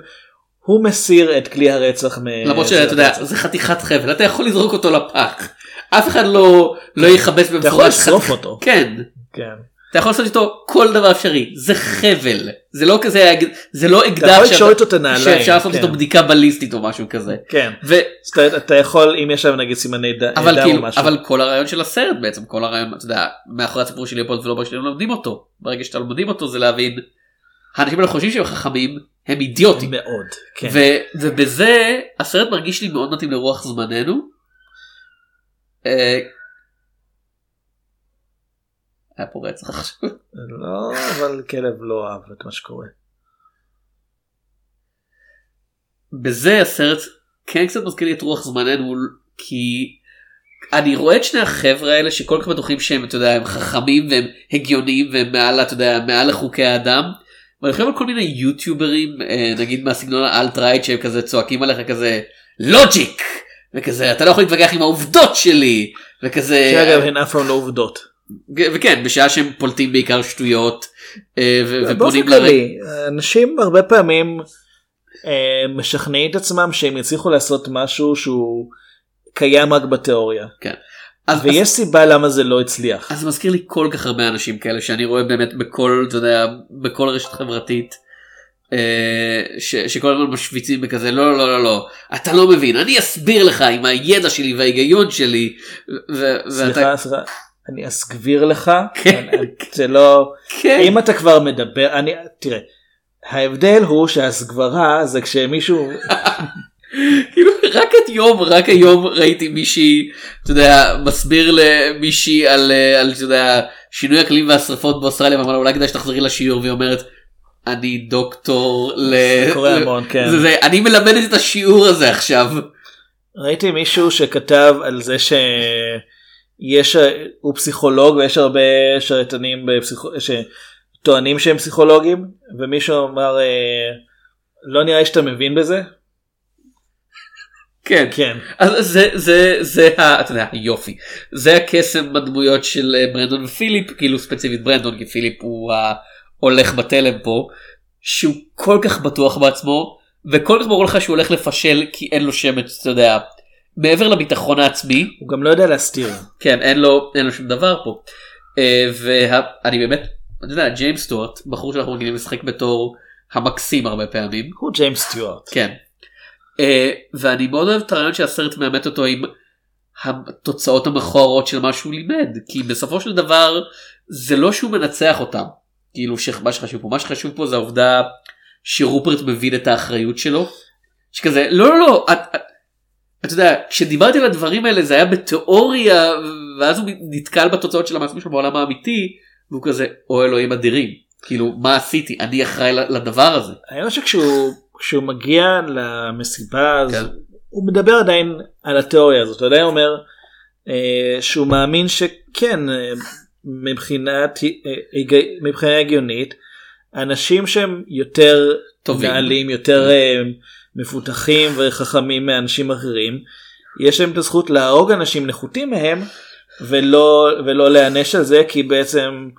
הוא מסיר את כלי הרצח. מ- למרות שאתה יודע. זה חתיכת חבל אתה יכול לזרוק אותו לפח אף אחד לא לא יכבס אתה יכול במפורש לשרוף אותו. כן כן. אתה יכול לעשות איתו כל דבר אפשרי זה חבל זה לא כזה זה לא אתה אקדח יכול שאתה- לקשור איתו את הנעליים. שאפשר לעשות כן. איתו בדיקה בליסטית או משהו כזה כן. ו- אתה, אתה יכול אם יש שם נגיד סימני ד- אבל דם כאילו או משהו. אבל כל הרעיון של הסרט בעצם כל הרעיון אתה יודע מאחורי הסיפור של ליאופולד ולא בשלבים לומדים אותו ברגע שאתה לומדים אותו זה להבין. האנשים האלה חושבים שהם חכמים הם אידיוטים מאוד. כן. ו- ובזה הסרט מרגיש לי מאוד מתאים לרוח זמננו. אה, היה פה רצח עכשיו. לא אבל כלב לא אהב את מה שקורה. בזה הסרט כן קצת מזכיר לי את רוח זמננו כי אני רואה את שני החבר'ה האלה שכל כך בטוחים שהם אתה יודע הם חכמים והם הגיוניים והם מעל אתה יודע מעל לחוקי האדם. ואני חושב על כל מיני יוטיוברים אה, נגיד מהסגנון האלטרייט שהם כזה צועקים עליך כזה לוג'יק וכזה אתה לא יכול להתווכח עם העובדות שלי וכזה שאגב הן אף פעם לא עובדות. וכן בשעה שהם פולטים בעיקר שטויות אה, ובונים כללי אנשים הרבה פעמים אה, משכנעים את עצמם שהם יצליחו לעשות משהו שהוא קיים רק בתיאוריה. כן. אז, ויש סיבה למה זה לא הצליח. אז זה מזכיר לי כל כך הרבה אנשים כאלה שאני רואה באמת בכל אתה יודע בכל רשת חברתית. אה, ש, שכל הזמן משוויצים בכזה לא לא לא לא אתה לא מבין אני אסביר לך עם הידע שלי וההיגיון שלי. ו- ואתה סליחה סליחה אני אסגביר לך כן. אני- זה לא כן. אם אתה כבר מדבר אני תראה. ההבדל הוא שהסגברה זה כשמישהו כאילו רק את יום רק היום ראיתי מישהי אתה יודע מסביר למישהי על אה, על אתה יודע שינוי אקלים והשרפות באוסטרליה ואמרה לה אולי כדאי שתחזרי לשיעור והיא אומרת אני דוקטור ל... זה קורה המון, כן. זה, זה, אני מלמדת את השיעור הזה עכשיו. ראיתי מישהו שכתב על זה שיש הוא פסיכולוג ויש הרבה שרלטנים בפסיכו... שטוענים שהם פסיכולוגים ומישהו אמר אה, לא נראה לי שאתה מבין בזה. כן. כן. אז זה זה זה ה- אתה יודע, היופי זה הקסם בדמויות של אה, ברנדון ופיליפ כאילו ספציפית ברנדון כי פיליפ הוא ההולך בתלם פה שהוא כל כך בטוח בעצמו וכל כך ברור לך שהוא הולך לפשל כי אין לו שמץ אתה יודע מעבר לביטחון העצמי הוא גם לא יודע להסתיר. כן אין לו אין לו שום דבר פה. אה, ואני באמת אתה יודע ג'יימס סטוארט בחור שאנחנו רגילים לשחק בתור המקסים הרבה פעמים. הוא ג'יימס סטיוארט. כן. Uh, ואני מאוד אוהב את הרעיון שהסרט מאמת אותו עם התוצאות המכוערות של מה שהוא לימד כי בסופו של דבר זה לא שהוא מנצח אותם כאילו שמה שחשוב פה מה שחשוב פה זה העובדה שרופרט מבין את האחריות שלו. שכזה לא לא לא את, את, אתה יודע כשדיברתי על הדברים האלה זה היה בתיאוריה ואז הוא נתקל בתוצאות של המעשים שלו בעולם האמיתי והוא כזה או אלוהים אדירים כאילו מה עשיתי אני אחראי לדבר הזה. אני חושב שכשהוא כשהוא מגיע למסיבה אז כן. הוא מדבר עדיין על התיאוריה הזאת הוא עדיין אומר אה, שהוא מאמין שכן אה, מבחינת אה, מבחינה הגיונית אנשים שהם יותר טובים. נעלים יותר אה, מפותחים וחכמים מאנשים אחרים יש להם את הזכות להרוג אנשים נחותים מהם ולא ולא להיענש על זה כי בעצם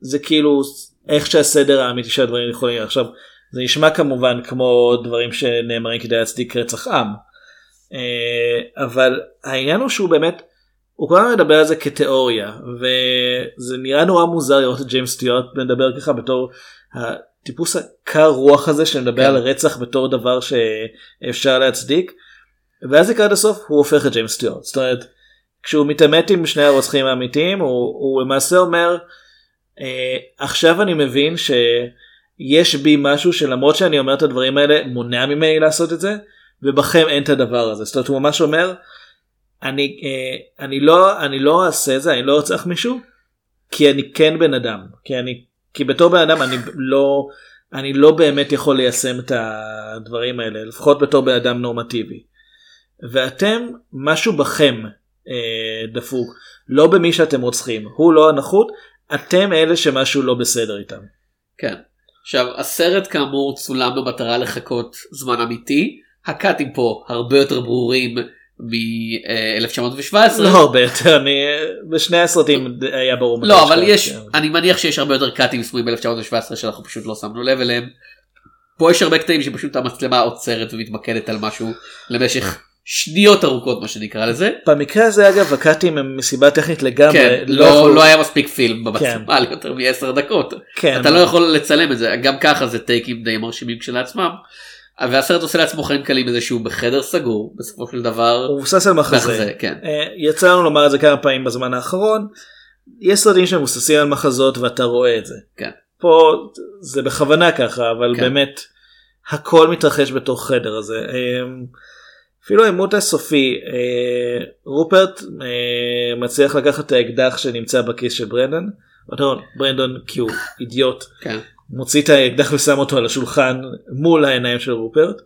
זה כאילו איך שהסדר האמיתי של הדברים יכולים. עכשיו זה נשמע כמובן כמו דברים שנאמרים כדי להצדיק רצח עם אה, אבל העניין הוא שהוא באמת הוא כל הזמן מדבר על זה כתיאוריה וזה נראה נורא מוזר לראות את ג'יימס סטיוארט מדבר ככה בתור הטיפוס הקר רוח הזה שמדבר כן. על רצח בתור דבר שאפשר להצדיק ואז לקראת הסוף הוא הופך את ג'יימס סטיוארט זאת אומרת כשהוא מתעמת עם שני הרוצחים האמיתיים הוא, הוא למעשה אומר אה, עכשיו אני מבין שיש בי משהו שלמרות שאני אומר את הדברים האלה מונע ממני לעשות את זה ובכם אין את הדבר הזה זאת אומרת הוא ממש אומר אני אה, אני לא אני לא אעשה את זה אני לא ארצח מישהו כי אני כן בן אדם כי אני כי בתור בן אדם אני לא אני לא באמת יכול ליישם את הדברים האלה לפחות בתור בן אדם נורמטיבי. ואתם משהו בכם אה, דפוק לא במי שאתם רוצחים הוא לא הנחות אתם אלה שמשהו לא בסדר איתם. כן. עכשיו הסרט כאמור צולם במטרה לחכות זמן אמיתי הקאטים פה הרבה יותר ברורים מ-1917. לא הרבה יותר אני בשני הסרטים היה ברור. לא אבל יש כן. אני מניח שיש הרבה יותר קאטים סמויים ב-1917 שאנחנו פשוט לא שמנו לב אליהם. פה יש הרבה קטעים שפשוט המצלמה עוצרת ומתמקדת על משהו למשך שניות ארוכות מה שנקרא לזה. במקרה הזה אגב הקאטים הם מסיבה טכנית לגמרי. כן, לא לא, יכול- לא היה מספיק פילם במצלמה ליותר מ-10 דקות. כן. אתה לא יכול לצלם את זה גם ככה זה טייקים די מרשימים כשלעצמם. והסרט עושה לעצמו חיים קלים בזה שהוא בחדר סגור בסופו של דבר. הוא מבוסס על מחזה. מחזה, כן. אה, יצא לנו לומר את זה כמה פעמים בזמן האחרון. יש סרטים שמבוססים על מחזות ואתה רואה את זה. כן. פה זה בכוונה ככה אבל כן. באמת הכל מתרחש בתוך חדר הזה. אפילו העימות הסופי אה, רופרט אה, מצליח לקחת את האקדח שנמצא בכיס של ברנדון. לא, ברנדון כי הוא אידיוט. כן. מוציא את האקדח ושם אותו על השולחן מול העיניים של רופרט.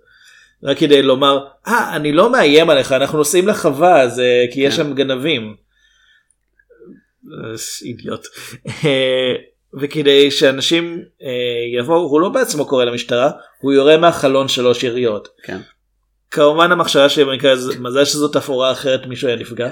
רק כדי לומר אה אני לא מאיים עליך אנחנו נוסעים לחווה אז אה, כי יש כן. שם גנבים. אה, אידיוט. אה, וכדי שאנשים אה, יבואו הוא לא בעצמו קורא למשטרה הוא יורה מהחלון שלוש יריות. כן. כמובן המחשבה שלי במקרה הזה מזל שזו תפאורה אחרת מישהו היה נפגע.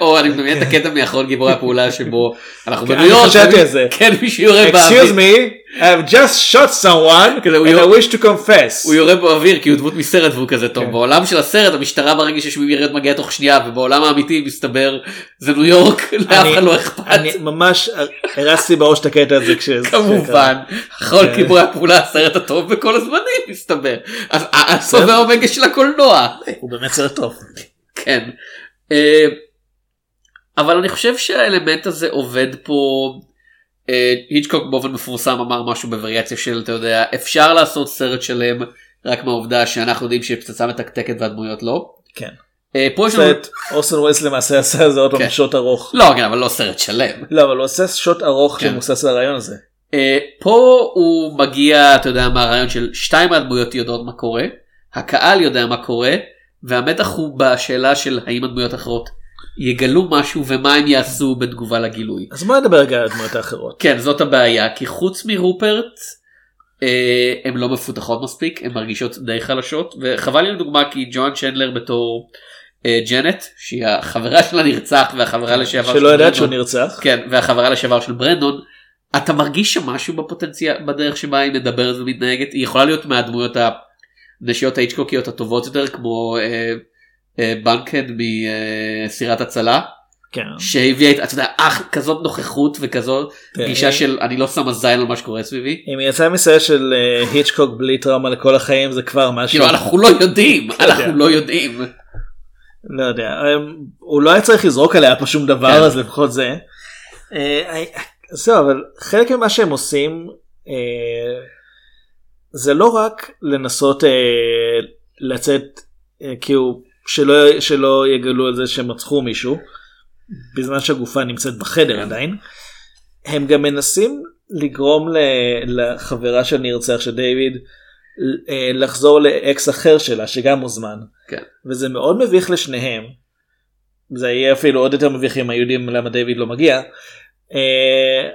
או אני מדמיין את הקטע מאחרון גיבורי הפעולה שבו אנחנו כן, בניו יורק. אני חשבתי על זה. כן מישהו יורה Excuse באוויר. me, I've just shot someone and I wish to confess. הוא יורה באוויר כי הוא דמות מסרט והוא כזה טוב כן. בעולם של הסרט המשטרה ברגע ששומעים ירד מגיעה תוך שנייה ובעולם האמיתי מסתבר זה ניו יורק לאף אחד לא אכפת אני ממש הרצתי בראש את הקטע הזה כשזה כמובן כן. גיבורי הפעולה הסרט הטוב בכל הזמנים מסתבר אז הסוף והאומגה של הקולנוע הוא באמת סרט טוב. כן. אה, אבל אני חושב שהאלמנט הזה עובד פה. אה, היצ'קוק באופן מפורסם אמר משהו בווריאציה של אתה יודע אפשר לעשות סרט שלם רק מהעובדה שאנחנו יודעים שיש פצצה מתקתקת והדמויות לא. כן. אה, פה יש לנו... סרט אורסון ווילס למעשה עשה זה עוד פעם כן. שוט ארוך. לא כן אבל לא סרט שלם. לא אבל הוא עושה שוט ארוך כן. שמבוסס על הרעיון הזה. פה הוא מגיע אתה יודע מהרעיון של שתיים מהדמויות יודעות מה קורה הקהל יודע מה קורה והמתח הוא בשאלה של האם הדמויות האחרות יגלו משהו ומה הם יעשו בתגובה לגילוי. אז בוא נדבר רגע על הדמויות האחרות. כן זאת הבעיה כי חוץ מרופרט אה, הן לא מפותחות מספיק הן מרגישות די חלשות וחבל לי לדוגמה כי ג'ואן צ'נדלר בתור אה, ג'נט שהיא החברה של הנרצח והחברה לשעבר שלא של יודעת שהוא. נרצח. כן והחברה לשעבר של ברנדון. אתה מרגיש שם משהו בפוטנציאל בדרך שבה היא מדברת ומתנהגת היא יכולה להיות מהדמויות הנשיות ההיצ'קוקיות הטובות יותר כמו אה, אה, בנקד מסירת הצלה כן. שהביאה את אתה יודע אח כזאת נוכחות וכזאת כן. גישה של אני לא שמה זין על מה שקורה סביבי. אם היא יצאה מסרט של אה, היצ'קוק בלי טראומה לכל החיים זה כבר משהו. כאילו אנחנו לא יודעים אנחנו לא יודעים. לא יודע הם- הוא לא היה צריך לזרוק עליה פה שום דבר כן. אז לפחות זה. אה, זהו אבל חלק ממה שהם עושים אה, זה לא רק לנסות אה, לצאת אה, כאילו שלא שלא יגלו על זה שהם רצחו מישהו בזמן שהגופה נמצאת בחדר עדיין. הם גם מנסים לגרום ל- לחברה של נרצח של דיוויד אה, לחזור לאקס אחר שלה שגם מוזמן. כן. וזה מאוד מביך לשניהם. זה יהיה אפילו עוד יותר מביך אם היו יודעים למה דיוויד לא מגיע. אה,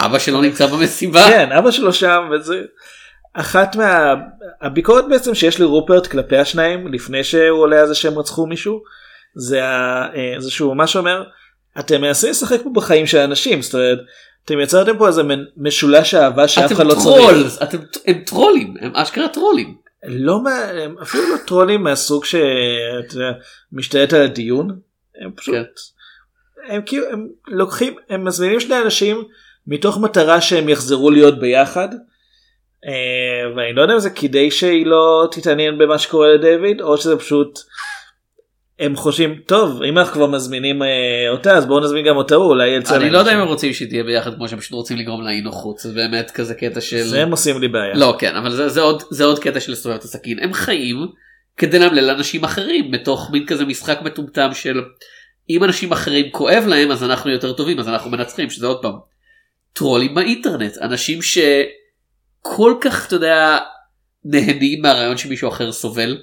אבא שלו נמצא במסיבה. כן אבא שלו שם וזה אחת מהביקורת בעצם שיש לרופרט כלפי השניים לפני שהוא עולה על זה שהם רצחו מישהו זה ה- אה, זה שהוא ממש אומר אתם מנסים לשחק פה בחיים של אנשים זאת אומרת אתם יצרתם פה איזה משולש אהבה שאף אחד לא טרול, צריך. אתם הם טרולים הם אשכרה טרולים. לא מה- הם אפילו לא טרולים מהסוג שאתה יודע, משתלט על הדיון הם פשוט כן. הם כאילו הם לוקחים הם מזמינים שני אנשים מתוך מטרה שהם יחזרו להיות ביחד. אה, ואני לא יודע אם זה כדי שהיא לא תתעניין במה שקורה לדיוויד או שזה פשוט הם חושבים טוב אם אנחנו כבר מזמינים אה, אותה אז בואו נזמין גם אותה אולי יצא אני לא יודע אם משהו." הם רוצים שהיא תהיה ביחד כמו שהם פשוט רוצים לגרום לה אי נוחות זה באמת כזה קטע של זה הם עושים לי בעיה. לא כן אבל זה, זה עוד זה עוד קטע של לסובב את הסכין הם חיים כדי לאמלל אנשים אחרים בתוך מין כזה משחק מטומטם של אם אנשים אחרים כואב להם אז אנחנו יותר טובים אז אנחנו מנצחים שזה עוד פעם טרולים באינטרנט אנשים שכל כך אתה יודע נהנים מהרעיון שמישהו אחר סובל.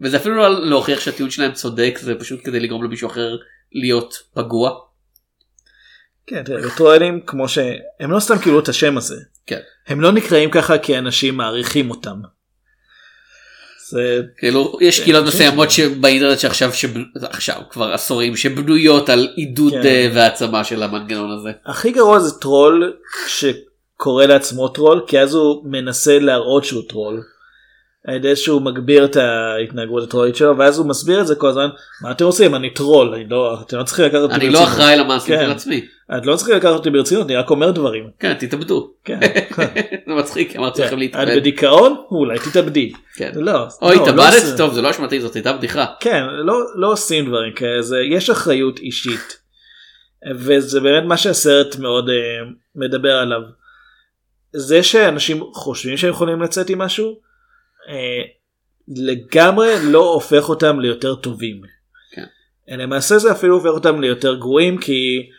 וזה אפילו לא להוכיח שהטיעון שלהם צודק זה פשוט כדי לגרום למישהו אחר להיות פגוע. כן, תראה, וטרולים כמו שהם לא סתם קיבלו את השם הזה. כן. הם לא נקראים ככה כי אנשים מעריכים אותם. זה כאילו יש קהילות כן, מסוימות שבאינטרנט שעכשיו עכשיו כבר עשורים שבנויות על עידוד כן. אה, והעצמה של המנגנון הזה. הכי גרוע זה טרול שקורא לעצמו טרול כי אז הוא מנסה להראות שהוא טרול. על ידי שהוא מגביר את ההתנהגות הטרולית שלו ואז הוא מסביר את זה כל הזמן מה אתם עושים אני טרול אני לא אתם לא צריכים לקחת אותי אני לא ברצינות." אחראי למעשים כן. של עצמי. את לא צריכים לקחת אותי ברצינות אני רק אומר דברים. כן תתאבדו. כן. זה מצחיק אמרתי לכם את להתאבד. בדיכאון אולי תתאבדי. כן. לא. אוי לא, לא התאבדת. טוב זה לא אשמתי זאת הייתה בדיחה. כן לא לא עושים דברים כאלה יש אחריות אישית. וזה באמת מה שהסרט מאוד uh, מדבר עליו. זה שאנשים חושבים שהם יכולים לצאת עם משהו uh, לגמרי לא הופך אותם ליותר טובים. כן. למעשה זה אפילו הופך אותם ליותר גרועים כי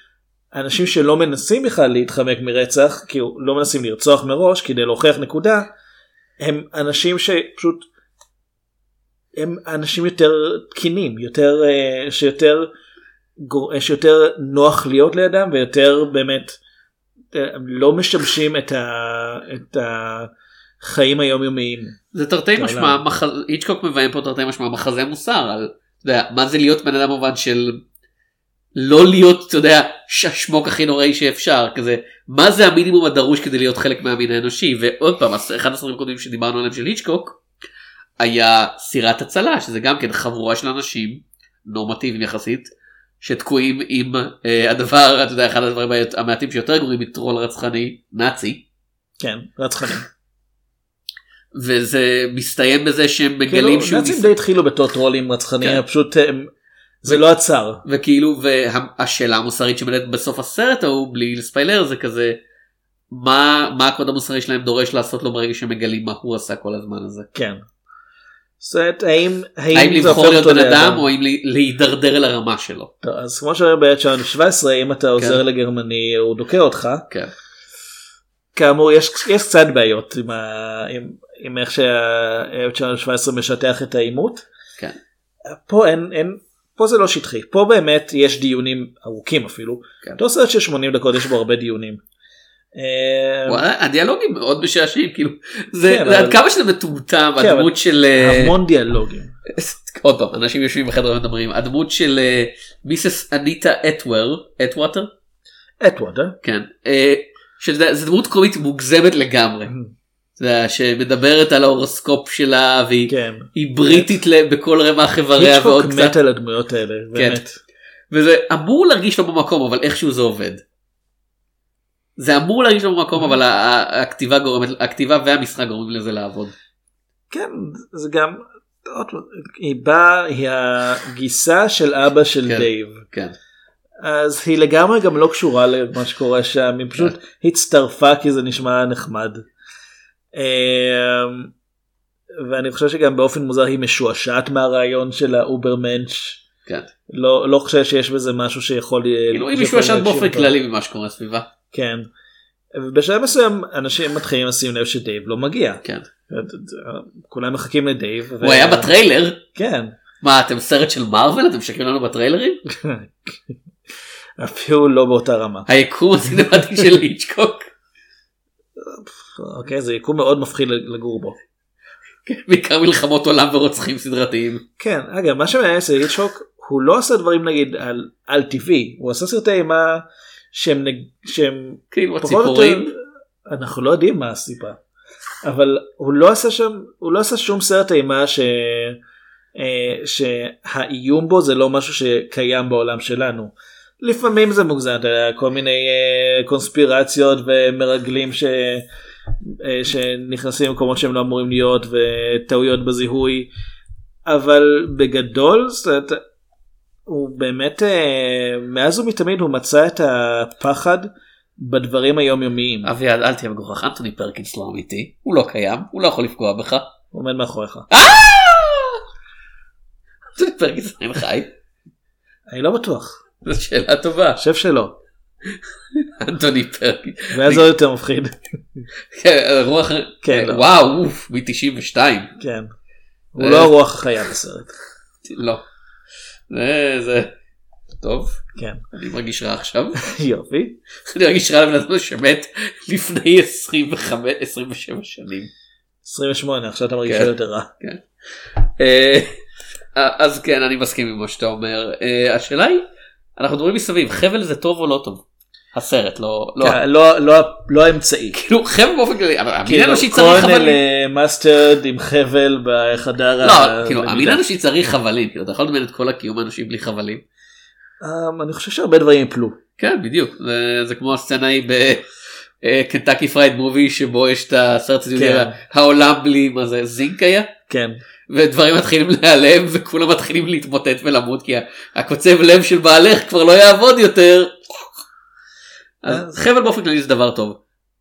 אנשים שלא מנסים בכלל להתחמק מרצח כי לא מנסים לרצוח מראש כדי להוכיח נקודה הם אנשים שפשוט הם אנשים יותר תקינים יותר אה, שיותר אה, שיותר נוח להיות לידם ויותר באמת אה, הם לא משמשים את, ה, את החיים היומיומיים. זה תרתי משמע. מח- היצ'קוק מביים פה תרתי משמע מחזה מוסר על אתה יודע, מה זה להיות בן אדם במובן של לא להיות אתה יודע השמוק הכי נוראי שאפשר כזה מה זה המינימום הדרוש כדי להיות חלק מהמין האנושי ועוד פעם אחד הסרטים הקודמים שדיברנו עליהם של היצ'קוק היה סירת הצלה שזה גם כן חבורה של אנשים נורמטיביים יחסית שתקועים עם אה, הדבר אתה יודע אחד הדברים המעטים שיותר גרועים מטרול רצחני נאצי כן רצחנים. וזה מסתיים בזה שהם כאילו, מגלים שהוא נאצים ניס- די התחילו בתור טרולים רצחניים כן. פשוט הם, זה לא עצר. וכאילו והשאלה המוסרית שמלאת בסוף הסרט ההוא בלי לספיילר זה כזה מה מה הקוד המוסרי שלהם דורש לעשות לו ברגע שמגלים מה הוא עשה כל הזמן הזה. כן. זאת אומרת, האם, האם האם לבחור להיות בן אדם? או אם ל- להידרדר אל הרמה שלו. טוב, אז כמו שאומר ב-1917 אם אתה עוזר לגרמני הוא דוקא אותך. כן. כאמור יש, יש קצת בעיות עם, ה, עם, עם איך שה-1917 משטח את העימות. כן. פה אין, אין, פה זה לא שטחי, פה באמת יש דיונים ארוכים אפילו. כן. סרט של 80 דקות יש בו הרבה דיונים. וואלה, הדיאלוגים מאוד משעשעים כאילו זה כן, עד כמה שזה מטומטם כן, הדמות של אה, המון דיאלוגים. עוד פעם אנשים יושבים בחדר ומדברים הדמות של אה, מיסס אניטה אטוור אטווטר אטווד, אה? כן אה, שזה זה דמות קומית מוגזמת לגמרי. שמדברת על ההורוסקופ שלה והיא כן. בריטית בכל רמ"ח איבריה היצ'קוק ועוד מת קצת על הדמויות האלה. באמת. וזה אמור להרגיש לא במקום אבל איכשהו זה עובד. זה אמור להרגיש לא במקום אבל הכתיבה גורמת הכתיבה והמשחק גורמים לזה לעבוד. כן, זה גם, היא באה, היא הגיסה של אבא של כן. דייב. כן. אז היא לגמרי גם לא קשורה למה שקורה שם, היא פשוט הצטרפה כי זה נשמע נחמד. אמ, ואני חושב שגם באופן מוזר היא משועשעת מהרעיון של ה Übermensch. כן. לא, לא חושב שיש בזה משהו שיכול... כאילו היא משועשעת באופן. כללי ממה שקורה סביבה. כן. ובשלב מסוים אנשים מתחילים לשים לב שדייב לא מגיע. כן. כולם מחכים לדייב. הוא היה בטריילר. כן. מה אתם סרט של מארוול אתם משקרים לנו בטריילרים? אפילו לא באותה רמה. היקום הסינמטי של היצ'קוק. אוקיי זה יקום מאוד מפחיד לגור בו. בעיקר מלחמות עולם ורוצחים סדרתיים. כן אגב מה שמעניין אצל היצ'קוק הוא לא עושה דברים נגיד על, על טבעי הוא עשה סרטי אימה שהם, נג- שהם כאילו הציפורים. יותר- אנחנו לא יודעים מה הסיבה אבל הוא לא עשה שם הוא לא עשה שום סרט אימה ש... אה, שהאיום בו זה לא משהו שקיים בעולם שלנו. לפעמים זה מוגזם, אתה יודע, כל מיני אה, קונספירציות ומרגלים ש... אה, שנכנסים למקומות שהם לא אמורים להיות וטעויות בזיהוי אבל בגדול זאת אומרת, הוא באמת אה, מאז ומתמיד הוא מצא את הפחד בדברים היומיומיים. אביעד אל תהיה מגוחך אנטוני פרקינס לא אמיתי הוא לא קיים הוא לא יכול לפגוע בך. הוא עומד מאחוריך. אנטוני פרקינס עדיין חי. אני לא בטוח. זו שאלה טובה. אני חושב שלא. אנטוני פרקינס. ואז עוד יותר מפחיד. כן, רוח כן, לא. וואו אוף מ-92. כן. הוא לא הרוח החיה בסרט. לא. זה טוב. כן. אני מרגיש רע עכשיו. יופי. אני מרגיש רע לבן אדם שמת לפני 25 27 שנים. 28 עכשיו אתה מרגיש כן. יותר רע. כן. אה, אז כן אני מסכים עם מה שאתה אומר אה, השאלה היא אנחנו מדברים מסביב חבל זה טוב או לא טוב. הסרט לא לא כן, לא- לא- לא האמצעי. כאילו חבל באופן כללי אבל המין כאילו האנושי צריך קורנל חבלים. אה, מאסטרד עם חבל בחדר לא כאילו. המין האנושי צריך חבלים כאילו אתה יכול לדמיין את כל הקיום האנושי בלי חבלים. אמ, אני חושב שהרבה דברים יפלו. כן בדיוק זה, כמו הסצנה היא בקנטקי פרייד מובי שבו יש את הסרט כן. העולם בלי מה זה זינק היה. כן. ודברים מתחילים להיעלם וכולם מתחילים להתמוטט ולמות כי הקוצב לב של בעלך כבר לא יעבוד יותר. אז חבל באופן כללי זה דבר טוב.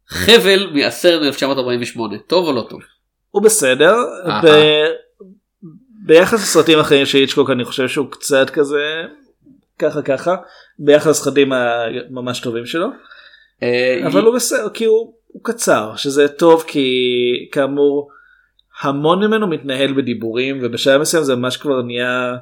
חבל מהסרט מ-1948 טוב או לא טוב? הוא בסדר. ב- ביחס לסרטים אחרים של היצ'קוק אני חושב שהוא קצת כזה ככה ככה ביחס לסרטים הממש טובים שלו. אה, אבל הוא בסדר כי הוא, הוא קצר שזה טוב כי כאמור המון ממנו מתנהל בדיבורים ובשלב מסוים זה ממש כבר נהיה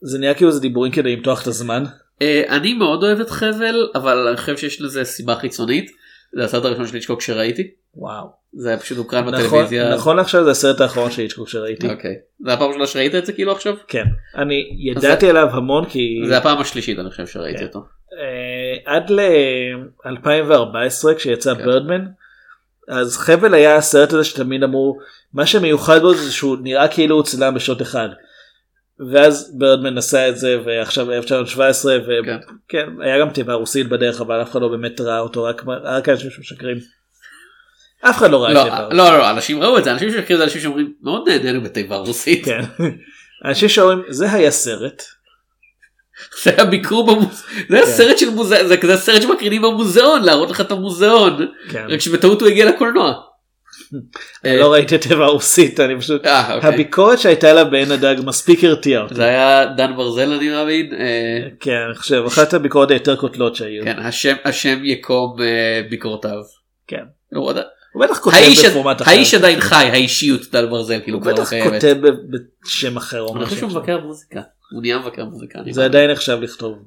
זה נהיה כאילו זה דיבורים כדי למתוח את הזמן. אה, אני מאוד אוהב את חבל אבל אני חושב שיש לזה סיבה חיצונית. זה הסרט הראשון של היצ'קוק שראיתי. וואו. זה היה פשוט הוקרן נכון, בטלוויזיה. נכון עכשיו זה הסרט האחרון של היצ'קוק שראיתי. אוקיי. זה הפעם הראשונה שראית את זה כאילו עכשיו? כן. אני ידעתי עליו המון כי זה הפעם השלישית אני חושב שראיתי כן. אותו. אה, עד ל-2014 כשיצא ברדמן אז חבל היה הסרט הזה שתמיד אמרו מה שמיוחד בו זה שהוא נראה כאילו הוא צולם בשעות אחד. ואז ברדמן עשה את זה ועכשיו 1917 וכן היה גם תיבה רוסית בדרך אבל אף אחד לא באמת ראה אותו רק רק אנשים שמשקרים. אף אחד לא ראה את לא, תיבה לא, לא, לא, אנשים ראו את זה, אנשים שמכירים זה אנשים שאומרים מאוד נהנינו בתיבה רוסית. כן. אנשים שאומרים זה היה סרט. זה היה ביקור במוזיאון, זה היה כן. סרט של מוזיאון, זה כזה סרט שמקרינים במוזיאון, להראות לך את המוזיאון, כן. רק שבטעות הוא הגיע לקולנוע. אני לא ראיתי את תיבה רוסית אני פשוט אה, אוקיי. הביקורת שהייתה לה בעין הדג מספיק הרתיעה אותי. זה היה דן ברזל אני מאמין, אה, כן אני חושב אחת הביקורות היותר קוטלות שהיו. כן, השם- יקום אה, ביקורותיו. כן. הוא עוד- הוא בטח כותב בפורמט אחר. האיש עדיין חי, האישיות דן ברזל, כאילו הוא כבר לא בטח קיימת. כותב ב- בשם אחר אני חושב. שהוא מבקר מוזיקה, הוא נהיה מבקר מוזיקה. זה. עדיין נחשב לכתוב.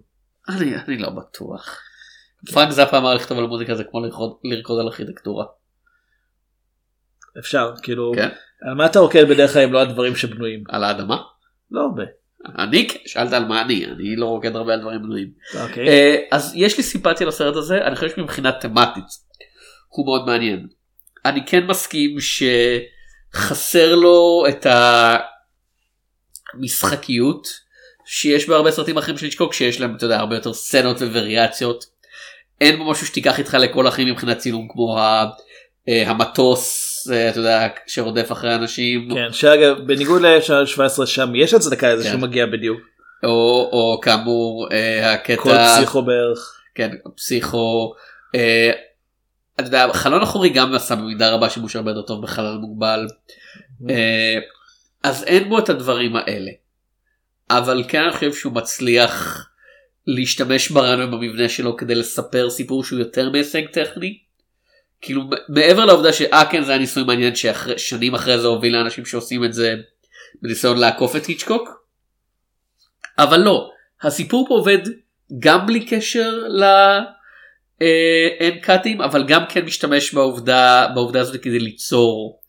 אני לא בטוח. פרנק זאפה אמר לכתוב על מוזיקה זה כמו לרקוד על ארכיטקטורה. אפשר כאילו כן. על מה אתה רוקד בדרך כלל אם לא על דברים שבנויים על האדמה? לא הרבה. אני שאלת על מה אני אני לא רוקד הרבה על דברים בנויים. אוקיי. אה, אז יש לי סימפתיה לסרט הזה אני חושב שמבחינה תמטית הוא מאוד מעניין. אני כן מסכים שחסר לו את המשחקיות שיש בהרבה סרטים אחרים של היצ'קוק שיש להם אתה יודע הרבה יותר סצנות ווריאציות. אין בו משהו שתיקח איתך לכל החיים מבחינת צילום כמו אה, המטוס אתה יודע שרודף אחרי אנשים כן שאגב בניגוד ל-17 שם יש הצדקה לזה כן. שהוא מגיע בדיוק. או, או כאמור אה, הקטע כל פסיכו בערך. כן פסיכו. אה, אתה יודע, חלון אחורי גם עשה במידה רבה שימוש הרבה יותר טוב בחלל מוגבל. אה, אז אין בו את הדברים האלה. אבל כן אני חושב שהוא מצליח להשתמש ברעיון ובמבנה שלו כדי לספר סיפור שהוא יותר מהישג טכני. כאילו מעבר לעובדה שאה כן זה היה ניסוי מעניין ששנים אחרי זה הוביל לאנשים שעושים את זה בניסיון לעקוף את היצ'קוק. אבל לא הסיפור פה עובד גם בלי קשר ל... אה, אין קאטים אבל גם כן משתמש בעובדה בעובדה הזאת כדי ליצור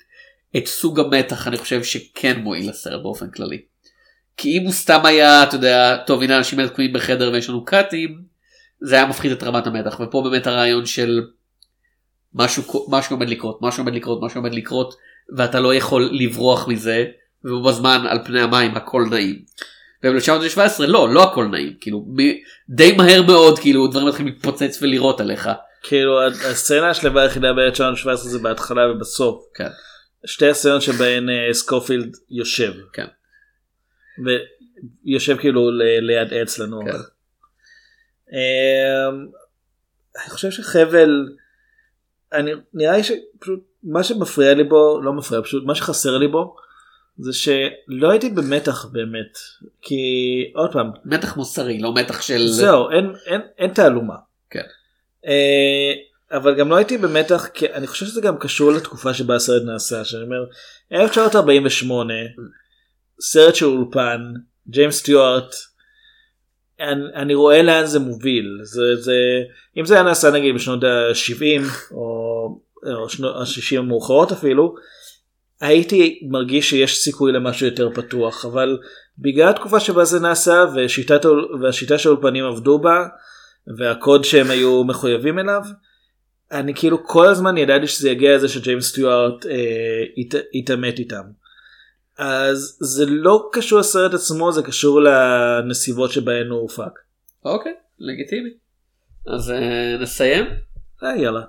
את סוג המתח אני חושב שכן מועיל לסרט באופן כללי. כי אם הוא סתם היה אתה יודע טוב הנה אנשים תקועים בחדר ויש לנו קאטים זה היה מפחית את רמת המתח ופה באמת הרעיון של משהו משהו עומד לקרות משהו עומד לקרות משהו עומד לקרות ואתה לא יכול לברוח מזה ובזמן על פני המים הכל נעים. וב-1917 לא לא הכל נעים כאילו די מהר מאוד כאילו דברים מתחילים להתפוצץ ולירות עליך. כאילו הסצנה השלווה היחידה ב-1917 זה בהתחלה ובסוף. כן. שתי הסצנות שבהן אה, סקופילד יושב. כן. ויושב כאילו ליד עץ לנוח. כן. אמ, אני חושב שחבל אני נראה לי שפשוט מה שמפריע לי בו לא מפריע פשוט מה שחסר לי בו זה שלא הייתי במתח באמת כי עוד פעם מתח מוסרי לא מתח של זהו אין אין אין תעלומה. כן. אה, אבל גם לא הייתי במתח כי אני חושב שזה גם קשור לתקופה שבה הסרט נעשה שאני אומר 1948 סרט של אולפן ג'יימס סטיוארט אני, אני רואה לאן זה מוביל זה זה אם זה היה נעשה נגיד בשנות ה-70 או, או שנות ה-60 המאוחרות אפילו הייתי מרגיש שיש סיכוי למשהו יותר פתוח אבל בגלל התקופה שבה זה נעשה ושיטת, והשיטה שהאולפנים עבדו בה והקוד שהם היו מחויבים אליו אני כאילו כל הזמן ידעתי שזה יגיע לזה שג'יימס סטיוארט אה, ית, יתעמת איתם. אז זה לא קשור לסרט עצמו זה קשור לנסיבות שבהן הוא הופק. אוקיי לגיטימי. אז אה, נסיים. אה, יאללה.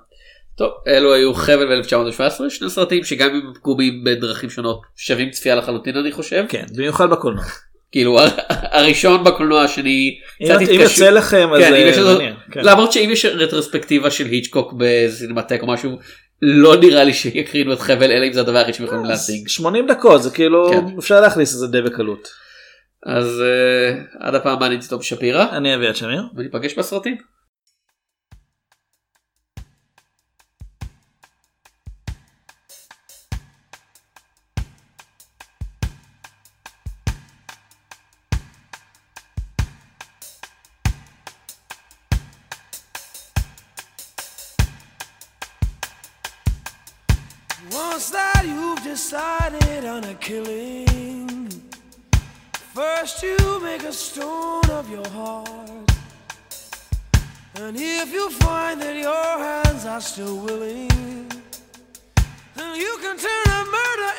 טוב אלו היו חבל ב-1917 שני סרטים שגם אם הם פגומים בדרכים שונות שווים צפייה לחלוטין אני חושב. כן במיוחד בקולנוע. כאילו הראשון בקולנוע השני אם קצת אם התקשו- יוצא לכם אז כן, אם אה. כן. למרות שאם יש רטרוספקטיבה של היצ'קוק בסינמטק או משהו לא נראה לי שיקרינו את חבל אלא אם זה הדבר היחיד שהם יכולים להשיג. 80 דקות זה כאילו כן. אפשר להכניס את זה די בקלות. אז אה, עד הפעם הבאה אני תום שפירא אני אביא את שמיר. וניפגש בסרטים. Decided on a killing, first you make a stone of your heart. And if you find that your hands are still willing, then you can turn a murder